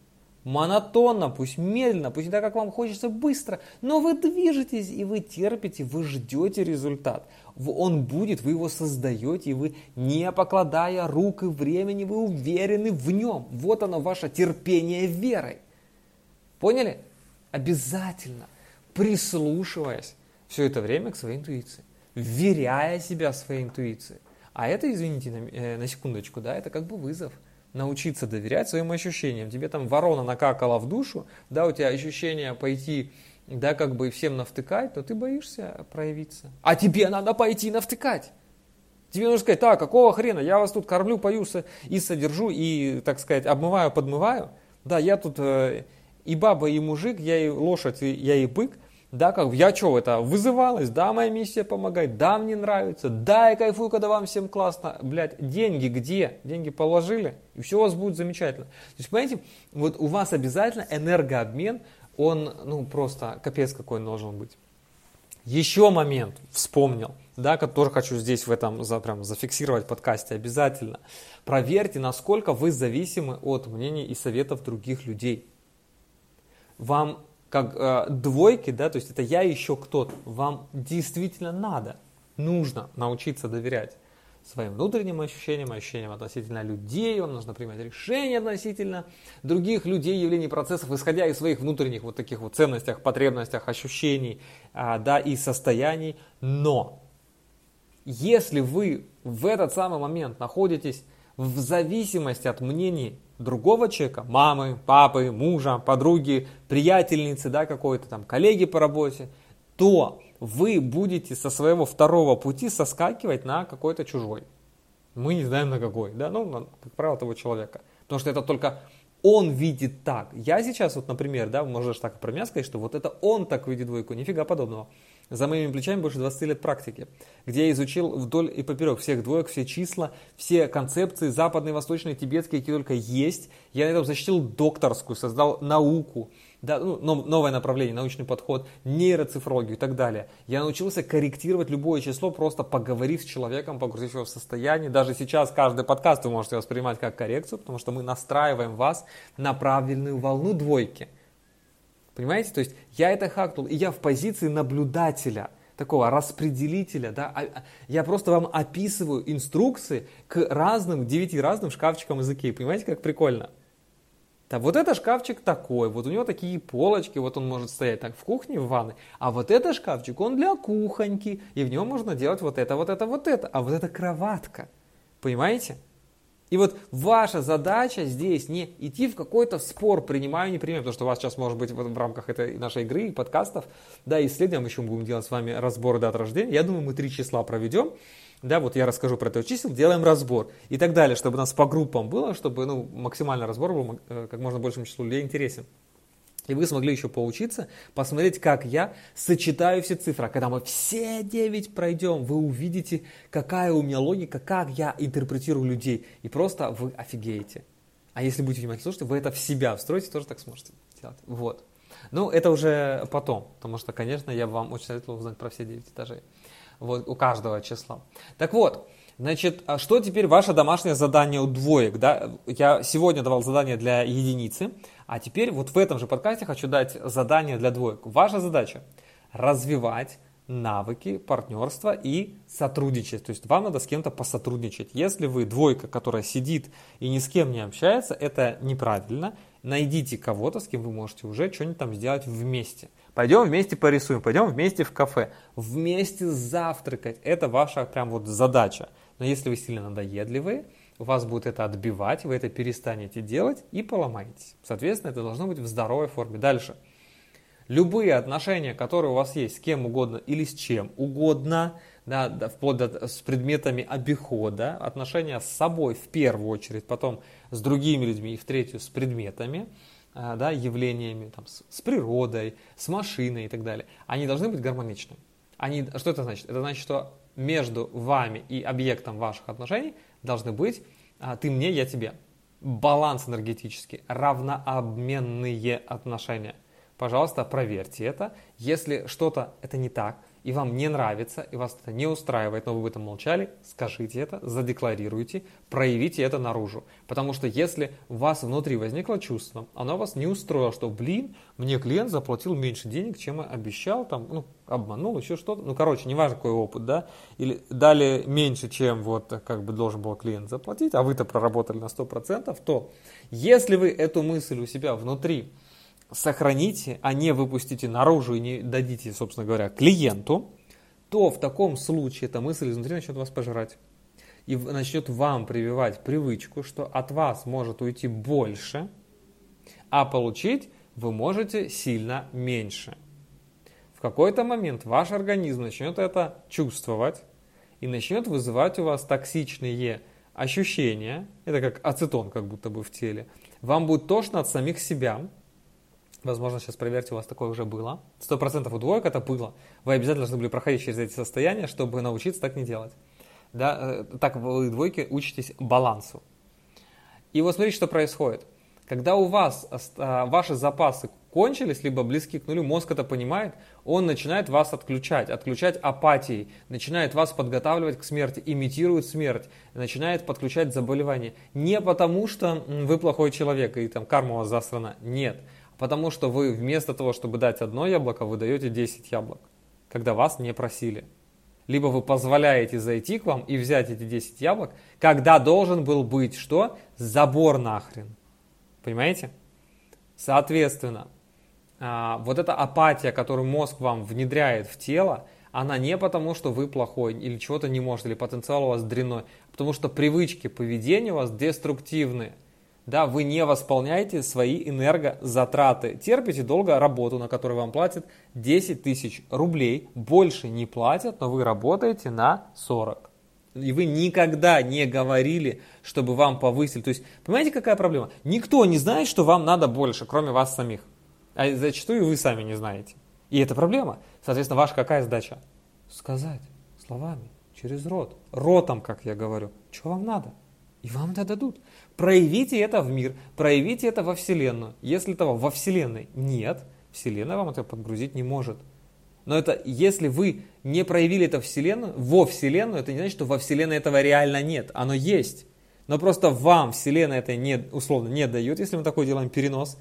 Монотонно, пусть медленно, пусть не так, как вам хочется быстро, но вы движетесь и вы терпите, вы ждете результат. Он будет, вы его создаете, и вы, не покладая рук и времени, вы уверены в нем. Вот оно, ваше терпение верой. Поняли? Обязательно, прислушиваясь все это время к своей интуиции, вверяя себя своей интуиции. А это, извините, на, э, на секундочку, да, это как бы вызов. Научиться доверять своим ощущениям. Тебе там ворона накакала в душу, да, у тебя ощущение пойти, да, как бы всем навтыкать, то ты боишься проявиться. А тебе надо пойти навтыкать. Тебе нужно сказать, так, какого хрена, я вас тут кормлю, пою и содержу, и, так сказать, обмываю, подмываю. Да, я тут э, и баба, и мужик, я и лошадь, я и бык. Да, как я что, это вызывалась, да, моя миссия помогать, да, мне нравится, да, я кайфую, когда вам всем классно, блядь, деньги где? Деньги положили, и все у вас будет замечательно. То есть, понимаете, вот у вас обязательно энергообмен, он, ну, просто капец какой он должен быть. Еще момент вспомнил, да, который хочу здесь в этом за, прям зафиксировать в подкасте обязательно. Проверьте, насколько вы зависимы от мнений и советов других людей. Вам как э, двойки, да, то есть это я еще кто-то, вам действительно надо, нужно научиться доверять своим внутренним ощущениям, ощущениям относительно людей, вам нужно принимать решения относительно других людей, явлений, процессов, исходя из своих внутренних вот таких вот ценностях, потребностях, ощущений, а, да, и состояний. Но если вы в этот самый момент находитесь в зависимости от мнений другого человека, мамы, папы, мужа, подруги, приятельницы, да, какой-то там коллеги по работе, то вы будете со своего второго пути соскакивать на какой-то чужой. Мы не знаем на какой, да, ну, как правило, того человека. Потому что это только он видит так. Я сейчас, вот, например, да, можешь так про меня сказать, что вот это он так видит двойку, нифига подобного. За моими плечами больше 20 лет практики, где я изучил вдоль и поперек всех двоек, все числа, все концепции западные, восточные, тибетские, какие только есть. Я на этом защитил докторскую, создал науку, да, ну, новое направление, научный подход, нейроцифрологию и так далее. Я научился корректировать любое число, просто поговорив с человеком, погрузив его в состояние. Даже сейчас каждый подкаст вы можете воспринимать как коррекцию, потому что мы настраиваем вас на правильную волну двойки – Понимаете? То есть я это хакнул, и я в позиции наблюдателя, такого распределителя. Да? А, а, я просто вам описываю инструкции к разным, девяти разным шкафчикам из Икеи. Понимаете, как прикольно? Да, вот это шкафчик такой, вот у него такие полочки, вот он может стоять так в кухне, в ванной. А вот это шкафчик, он для кухоньки, и в нем можно делать вот это, вот это, вот это. А вот это кроватка. Понимаете? И вот ваша задача здесь не идти в какой-то спор, принимаю, не принимаю, потому что у вас сейчас может быть в, рамках этой нашей игры и подкастов, да, исследуем, мы еще будем делать с вами разбор дат рождения. Я думаю, мы три числа проведем. Да, вот я расскажу про это чисел, делаем разбор и так далее, чтобы у нас по группам было, чтобы ну, максимально разбор был э, как можно большему числу людей интересен. И вы смогли еще поучиться, посмотреть, как я сочетаю все цифры. А когда мы все 9 пройдем, вы увидите, какая у меня логика, как я интерпретирую людей. И просто вы офигеете. А если будете внимательно слушать, вы это в себя встроите, тоже так сможете делать. Вот. Ну, это уже потом, потому что, конечно, я вам очень советовал узнать про все 9 этажей. Вот, у каждого числа. Так вот, Значит, а что теперь ваше домашнее задание у двоек? Да? Я сегодня давал задание для единицы, а теперь вот в этом же подкасте хочу дать задание для двоек. Ваша задача развивать навыки партнерства и сотрудничать. То есть вам надо с кем-то посотрудничать. Если вы двойка, которая сидит и ни с кем не общается, это неправильно. Найдите кого-то, с кем вы можете уже что-нибудь там сделать вместе. Пойдем вместе порисуем, пойдем вместе в кафе, вместе завтракать. Это ваша прям вот задача. Но если вы сильно надоедливые, вас будет это отбивать, вы это перестанете делать и поломаетесь. Соответственно, это должно быть в здоровой форме. Дальше. Любые отношения, которые у вас есть с кем угодно или с чем угодно, да, да, вплоть до с предметами обихода, отношения с собой в первую очередь, потом с другими людьми и в третью с предметами, да, явлениями, там, с, с природой, с машиной и так далее, они должны быть гармоничны. Они, что это значит? Это значит, что между вами и объектом ваших отношений должны быть а, ты мне, я тебе. Баланс энергетический, равнообменные отношения. Пожалуйста, проверьте это. Если что-то это не так, и вам не нравится, и вас это не устраивает, но вы об этом молчали, скажите это, задекларируйте, проявите это наружу. Потому что если у вас внутри возникло чувство, оно вас не устроило, что, блин, мне клиент заплатил меньше денег, чем я обещал, там, ну, обманул, еще что-то. Ну, короче, неважно какой опыт, да, или дали меньше, чем вот как бы должен был клиент заплатить, а вы-то проработали на 100%, то если вы эту мысль у себя внутри сохраните, а не выпустите наружу и не дадите, собственно говоря, клиенту, то в таком случае эта мысль изнутри начнет вас пожирать. И начнет вам прививать привычку, что от вас может уйти больше, а получить вы можете сильно меньше. В какой-то момент ваш организм начнет это чувствовать и начнет вызывать у вас токсичные ощущения, это как ацетон как будто бы в теле. Вам будет тошно от самих себя, Возможно, сейчас проверьте, у вас такое уже было. Сто процентов у двоек это было. Вы обязательно должны были проходить через эти состояния, чтобы научиться так не делать. Да, э, так вы двойки учитесь балансу. И вот смотрите, что происходит. Когда у вас а, ваши запасы кончились, либо близки к нулю, мозг это понимает, он начинает вас отключать, отключать апатией, начинает вас подготавливать к смерти, имитирует смерть, начинает подключать заболевания. Не потому, что вы плохой человек и там карма у вас засрана, нет Потому что вы вместо того, чтобы дать одно яблоко, вы даете 10 яблок, когда вас не просили. Либо вы позволяете зайти к вам и взять эти 10 яблок, когда должен был быть что? Забор нахрен. Понимаете? Соответственно, а, вот эта апатия, которую мозг вам внедряет в тело, она не потому, что вы плохой или чего-то не можете, или потенциал у вас дрянной, а потому что привычки поведения у вас деструктивные да, вы не восполняете свои энергозатраты, терпите долго работу, на которую вам платят 10 тысяч рублей, больше не платят, но вы работаете на 40. И вы никогда не говорили, чтобы вам повысили. То есть, понимаете, какая проблема? Никто не знает, что вам надо больше, кроме вас самих. А зачастую вы сами не знаете. И это проблема. Соответственно, ваша какая задача? Сказать словами, через рот. Ротом, как я говорю. Что вам надо? И вам это дадут. Проявите это в мир, проявите это во Вселенную. Если того во Вселенной нет, Вселенная вам это подгрузить не может. Но это, если вы не проявили это Вселенную, во Вселенную, это не значит, что во Вселенной этого реально нет. Оно есть. Но просто вам Вселенная это не, условно не дает, если мы такой делаем перенос.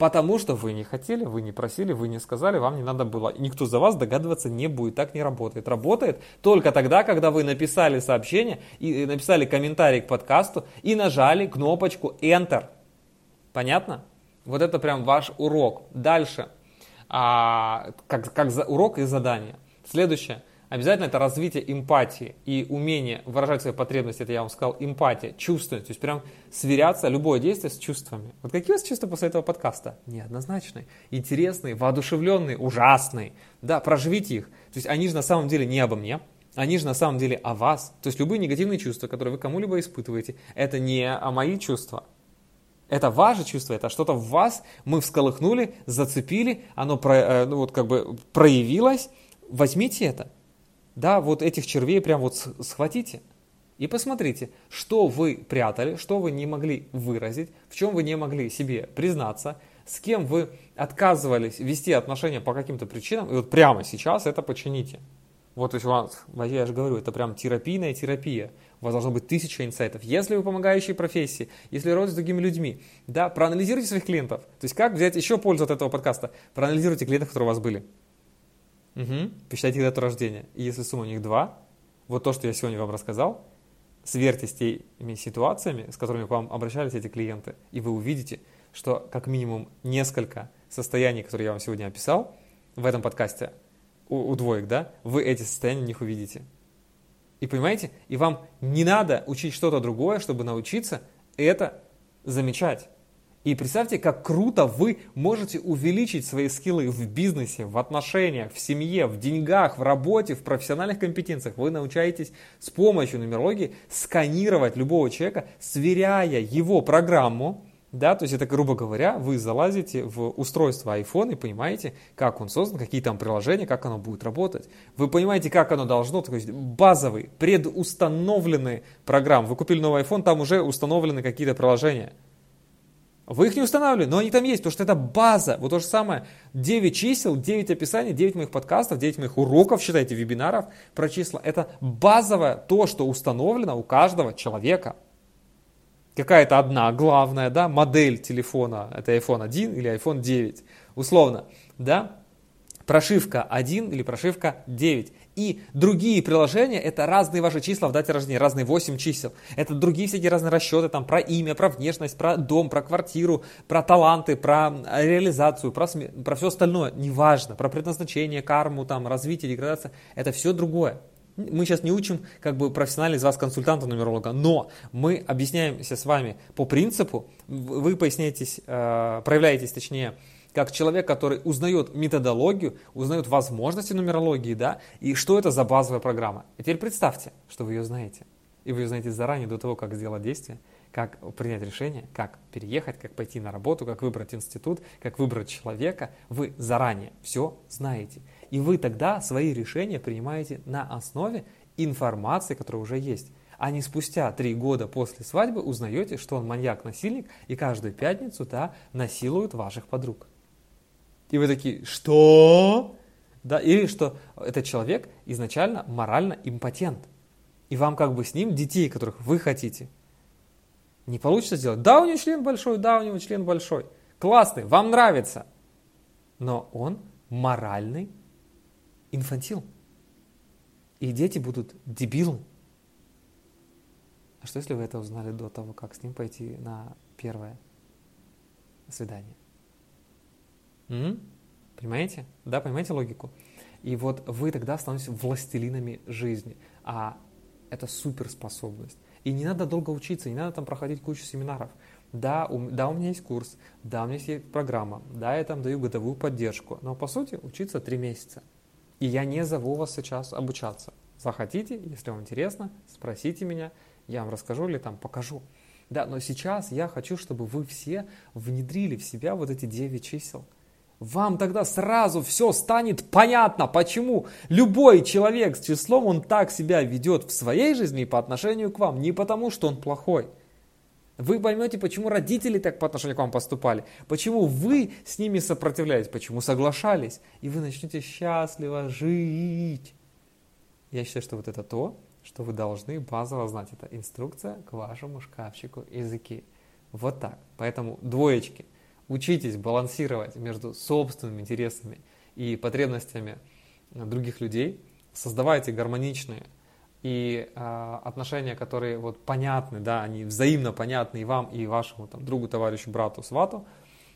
Потому что вы не хотели, вы не просили, вы не сказали, вам не надо было. Никто за вас догадываться не будет. Так не работает. Работает только тогда, когда вы написали сообщение и написали комментарий к подкасту и нажали кнопочку Enter. Понятно? Вот это прям ваш урок. Дальше. А, как, как за, урок и задание. Следующее. Обязательно это развитие эмпатии и умение выражать свои потребности, это я вам сказал, эмпатия, чувственность, то есть прям сверяться любое действие с чувствами. Вот какие у вас чувства после этого подкаста? Неоднозначные, интересные, воодушевленные, ужасные. Да, проживите их. То есть они же на самом деле не обо мне, они же на самом деле о вас. То есть любые негативные чувства, которые вы кому-либо испытываете, это не о мои чувства, это ваше чувство, это что-то в вас мы всколыхнули, зацепили, оно про, э, ну, вот как бы проявилось. Возьмите это, да, вот этих червей прям вот схватите и посмотрите, что вы прятали, что вы не могли выразить, в чем вы не могли себе признаться, с кем вы отказывались вести отношения по каким-то причинам, и вот прямо сейчас это почините. Вот, то есть у вас, я же говорю, это прям терапийная терапия. У вас должно быть тысяча инсайтов. Если вы помогающие профессии, если работаете с другими людьми, да, проанализируйте своих клиентов. То есть как взять еще пользу от этого подкаста? Проанализируйте клиентов, которые у вас были. Угу. Посчитайте дату рождения. И если сумма у них 2, вот то, что я сегодня вам рассказал, сверьте с теми ситуациями, с которыми к вам обращались эти клиенты, и вы увидите, что как минимум несколько состояний, которые я вам сегодня описал в этом подкасте, у, у двоек, да, вы эти состояния в них увидите. И понимаете, и вам не надо учить что-то другое, чтобы научиться это замечать. И представьте, как круто вы можете увеличить свои скиллы в бизнесе, в отношениях, в семье, в деньгах, в работе, в профессиональных компетенциях. Вы научаетесь с помощью нумерологии сканировать любого человека, сверяя его программу, да, то есть это, грубо говоря, вы залазите в устройство iPhone и понимаете, как он создан, какие там приложения, как оно будет работать. Вы понимаете, как оно должно, то есть базовые, предустановленные программы. Вы купили новый iPhone, там уже установлены какие-то приложения. Вы их не устанавливали, но они там есть, потому что это база. Вот то же самое. 9 чисел, 9 описаний, 9 моих подкастов, 9 моих уроков, считайте, вебинаров про числа. Это базовое то, что установлено у каждого человека какая-то одна главная, да, модель телефона, это iPhone 1 или iPhone 9, условно, да, прошивка 1 или прошивка 9. И другие приложения, это разные ваши числа в дате рождения, разные 8 чисел. Это другие всякие разные расчеты, там, про имя, про внешность, про дом, про квартиру, про таланты, про реализацию, про, про все остальное, неважно, про предназначение, карму, там, развитие, деградация, это все другое. Мы сейчас не учим как бы профессионально из вас консультанта нумеролога, но мы объясняемся с вами по принципу, вы поясняетесь, э, проявляетесь точнее, как человек, который узнает методологию, узнает возможности нумерологии, да, и что это за базовая программа. И теперь представьте, что вы ее знаете. И вы ее знаете заранее, до того, как сделать действие, как принять решение, как переехать, как пойти на работу, как выбрать институт, как выбрать человека. Вы заранее все знаете. И вы тогда свои решения принимаете на основе информации, которая уже есть. А не спустя три года после свадьбы узнаете, что он маньяк-насильник и каждую пятницу да, насилует ваших подруг. И вы такие, что? Да, или что этот человек изначально морально импотент. И вам как бы с ним детей, которых вы хотите, не получится сделать. Да, у него член большой, да, у него член большой. Классный, вам нравится. Но он моральный инфантил. И дети будут дебилы. А что если вы это узнали до того, как с ним пойти на первое свидание? М? Понимаете? Да, понимаете логику? И вот вы тогда становитесь властелинами жизни. А это суперспособность. И не надо долго учиться, не надо там проходить кучу семинаров. Да у, да, у меня есть курс, да, у меня есть программа, да, я там даю годовую поддержку. Но по сути учиться три месяца. И я не зову вас сейчас обучаться. Захотите, если вам интересно, спросите меня, я вам расскажу или там покажу. Да, но сейчас я хочу, чтобы вы все внедрили в себя вот эти 9 чисел. Вам тогда сразу все станет понятно, почему любой человек с числом, он так себя ведет в своей жизни по отношению к вам. Не потому, что он плохой, вы поймете, почему родители так по отношению к вам поступали, почему вы с ними сопротивлялись, почему соглашались, и вы начнете счастливо жить. Я считаю, что вот это то, что вы должны базово знать. Это инструкция к вашему шкафчику языки. Вот так. Поэтому двоечки. Учитесь балансировать между собственными интересами и потребностями других людей. Создавайте гармоничные и э, отношения, которые вот понятны, да, они взаимно понятны и вам, и вашему там, другу, товарищу, брату, свату,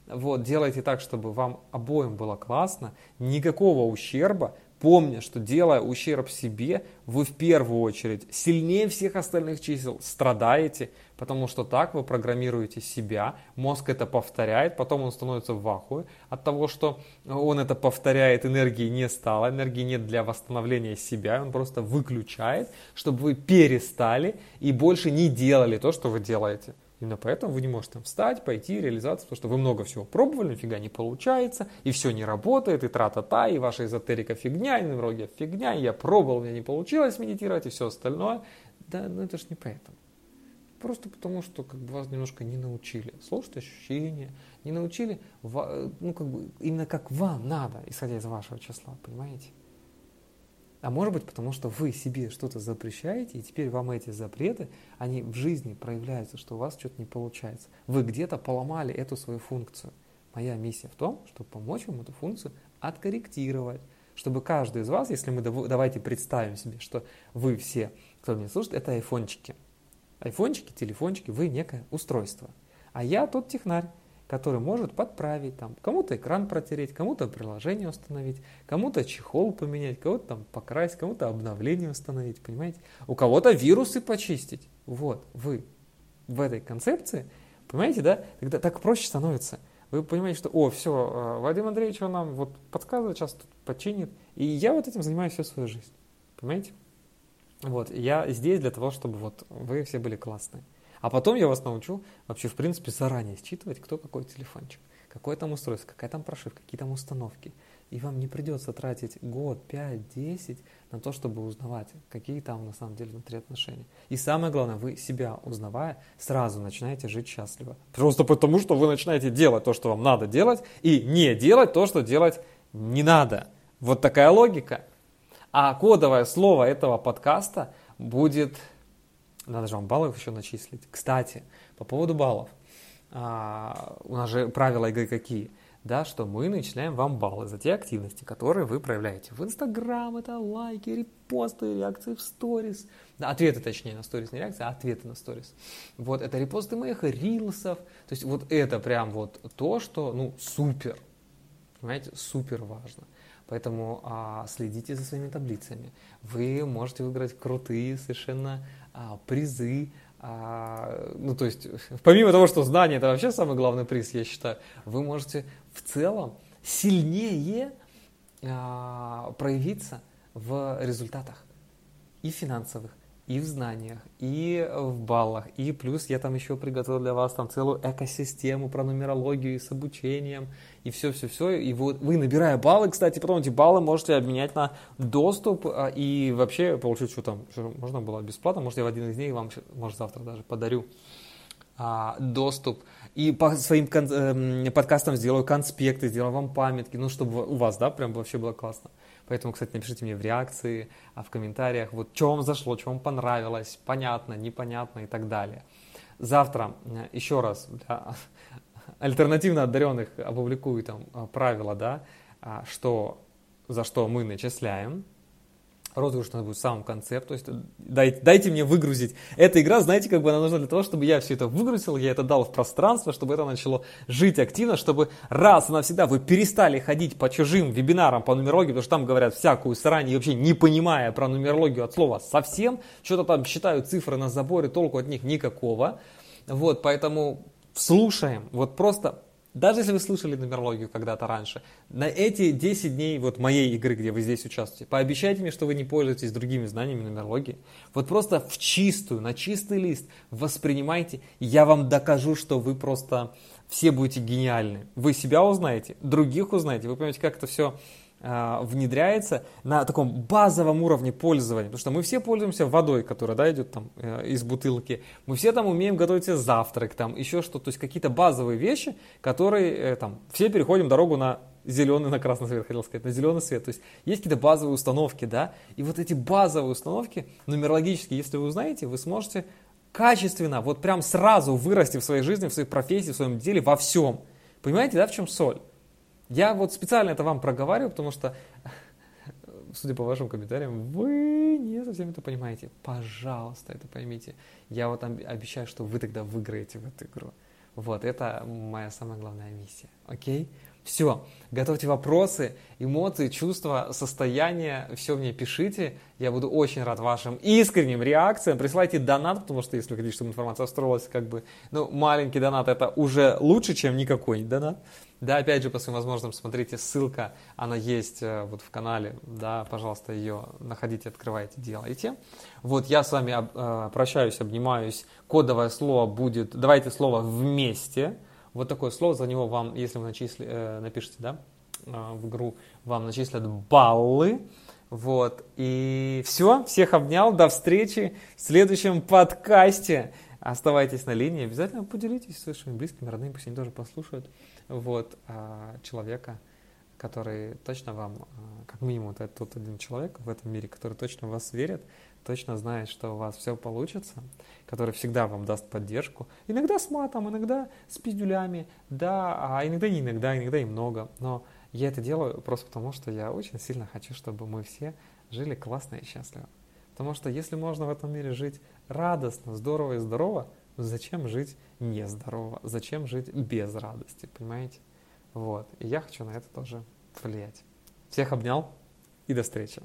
вот, делайте так, чтобы вам обоим было классно, никакого ущерба, помня, что делая ущерб себе, вы в первую очередь сильнее всех остальных чисел страдаете, потому что так вы программируете себя, мозг это повторяет, потом он становится в вахуе от того, что он это повторяет, энергии не стало, энергии нет для восстановления себя, он просто выключает, чтобы вы перестали и больше не делали то, что вы делаете. Именно поэтому вы не можете встать, пойти, реализоваться, потому что вы много всего пробовали, нифига не получается, и все не работает, и тра-та-та, и ваша эзотерика фигня, и нумерология фигня, и я пробовал, у меня не получилось медитировать, и все остальное. Да, ну это же не поэтому. Просто потому, что как бы вас немножко не научили слушать ощущения, не научили, ну как бы именно как вам надо, исходя из вашего числа, понимаете? А может быть, потому что вы себе что-то запрещаете, и теперь вам эти запреты, они в жизни проявляются, что у вас что-то не получается. Вы где-то поломали эту свою функцию. Моя миссия в том, чтобы помочь вам эту функцию откорректировать, чтобы каждый из вас, если мы давайте представим себе, что вы все, кто меня слушает, это айфончики. Айфончики, телефончики, вы некое устройство. А я тот технарь, который может подправить, там, кому-то экран протереть, кому-то приложение установить, кому-то чехол поменять, кого-то там покрасить, кому-то обновление установить, понимаете? У кого-то вирусы почистить. Вот, вы в этой концепции, понимаете, да? Тогда так проще становится. Вы понимаете, что, о, все, э, Вадим Андреевич, он нам вот подсказывает, сейчас тут починит. И я вот этим занимаюсь всю свою жизнь. Понимаете? Вот, я здесь для того, чтобы вот вы все были классные. А потом я вас научу вообще, в принципе, заранее считывать, кто какой телефончик, какое там устройство, какая там прошивка, какие там установки. И вам не придется тратить год, пять, десять на то, чтобы узнавать, какие там на самом деле внутри отношения. И самое главное, вы себя узнавая, сразу начинаете жить счастливо. Просто потому, что вы начинаете делать то, что вам надо делать, и не делать то, что делать не надо. Вот такая логика. А кодовое слово этого подкаста будет надо же вам баллов еще начислить. Кстати, по поводу баллов. А, у нас же правила игры какие? Да, что мы начисляем вам баллы за те активности, которые вы проявляете. В Инстаграм это лайки, репосты, реакции в сторис. Да, ответы, точнее, на сторис, не реакции, а ответы на сторис. Вот, это репосты моих рилсов. То есть вот это прям вот то, что, ну, супер. Понимаете, супер важно. Поэтому а, следите за своими таблицами. Вы можете выиграть крутые совершенно а, призы. А, ну, то есть, помимо того, что знание это вообще самый главный приз, я считаю, вы можете в целом сильнее а, проявиться в результатах и финансовых, и в знаниях, и в баллах, и плюс я там еще приготовил для вас там целую экосистему про нумерологию и с обучением, и все-все-все, и вот вы, набирая баллы, кстати, потом эти баллы можете обменять на доступ а, и вообще получить, что там, что можно было бесплатно, может я в один из них вам, может завтра даже подарю а, доступ. И по своим кон- э, подкастам сделаю конспекты, сделаю вам памятки, ну, чтобы у вас, да, прям вообще было классно. Поэтому, кстати, напишите мне в реакции, а в комментариях, вот что вам зашло, что вам понравилось, понятно, непонятно и так далее. Завтра э, еще раз для альтернативно одаренных опубликую там э, правила, да, а, что, за что мы начисляем, розыгрыш нас будет в самом конце, то есть дайте, дайте мне выгрузить. Эта игра, знаете, как бы она нужна для того, чтобы я все это выгрузил, я это дал в пространство, чтобы это начало жить активно, чтобы раз и навсегда вы перестали ходить по чужим вебинарам по нумерологии, потому что там говорят всякую срань, и вообще не понимая про нумерологию от слова совсем, что-то там считают цифры на заборе, толку от них никакого. Вот, поэтому слушаем, вот просто даже если вы слушали нумерологию когда-то раньше, на эти 10 дней вот моей игры, где вы здесь участвуете, пообещайте мне, что вы не пользуетесь другими знаниями нумерологии. Вот просто в чистую, на чистый лист воспринимайте. Я вам докажу, что вы просто все будете гениальны. Вы себя узнаете, других узнаете. Вы поймете, как это все внедряется на таком базовом уровне пользования. Потому что мы все пользуемся водой, которая да, идет там э, из бутылки. Мы все там умеем готовить себе завтрак, там еще что-то. То есть какие-то базовые вещи, которые э, там все переходим дорогу на зеленый, на красный свет, хотел сказать, на зеленый свет. То есть есть какие-то базовые установки, да. И вот эти базовые установки нумерологические, если вы узнаете, вы сможете качественно, вот прям сразу вырасти в своей жизни, в своей профессии, в своем деле, во всем. Понимаете, да, в чем соль? Я вот специально это вам проговариваю, потому что, судя по вашим комментариям, вы не совсем это понимаете. Пожалуйста, это поймите. Я вот обещаю, что вы тогда выиграете в эту игру. Вот, это моя самая главная миссия. Окей? Все, готовьте вопросы, эмоции, чувства, состояния, все мне пишите. Я буду очень рад вашим искренним реакциям. Присылайте донат, потому что если вы хотите, чтобы информация строилась, как бы, ну, маленький донат это уже лучше, чем никакой донат. Да, опять же, по своим возможностям, смотрите, ссылка, она есть э, вот в канале, да, пожалуйста, ее находите, открывайте, делайте. Вот я с вами э, прощаюсь, обнимаюсь. Кодовое слово будет, давайте слово вместе. Вот такое слово, за него вам, если вы начисли, э, напишите, да, в игру, вам начислят баллы. Вот, и все, всех обнял, до встречи в следующем подкасте. Оставайтесь на линии, обязательно поделитесь с вашими близкими, родными, пусть они тоже послушают вот, а, человека, который точно вам, а, как минимум, это тот один человек в этом мире, который точно в вас верит, точно знает, что у вас все получится, который всегда вам даст поддержку. Иногда с матом, иногда с пиздюлями, да, а иногда не иногда, иногда и много. Но Я это делаю просто потому, что я очень сильно хочу, чтобы мы все жили классно и счастливо. Потому что если можно в этом мире жить радостно, здорово и здорово, зачем жить нездорово? Зачем жить без радости, понимаете? Вот. И я хочу на это тоже влиять. Всех обнял и до встречи.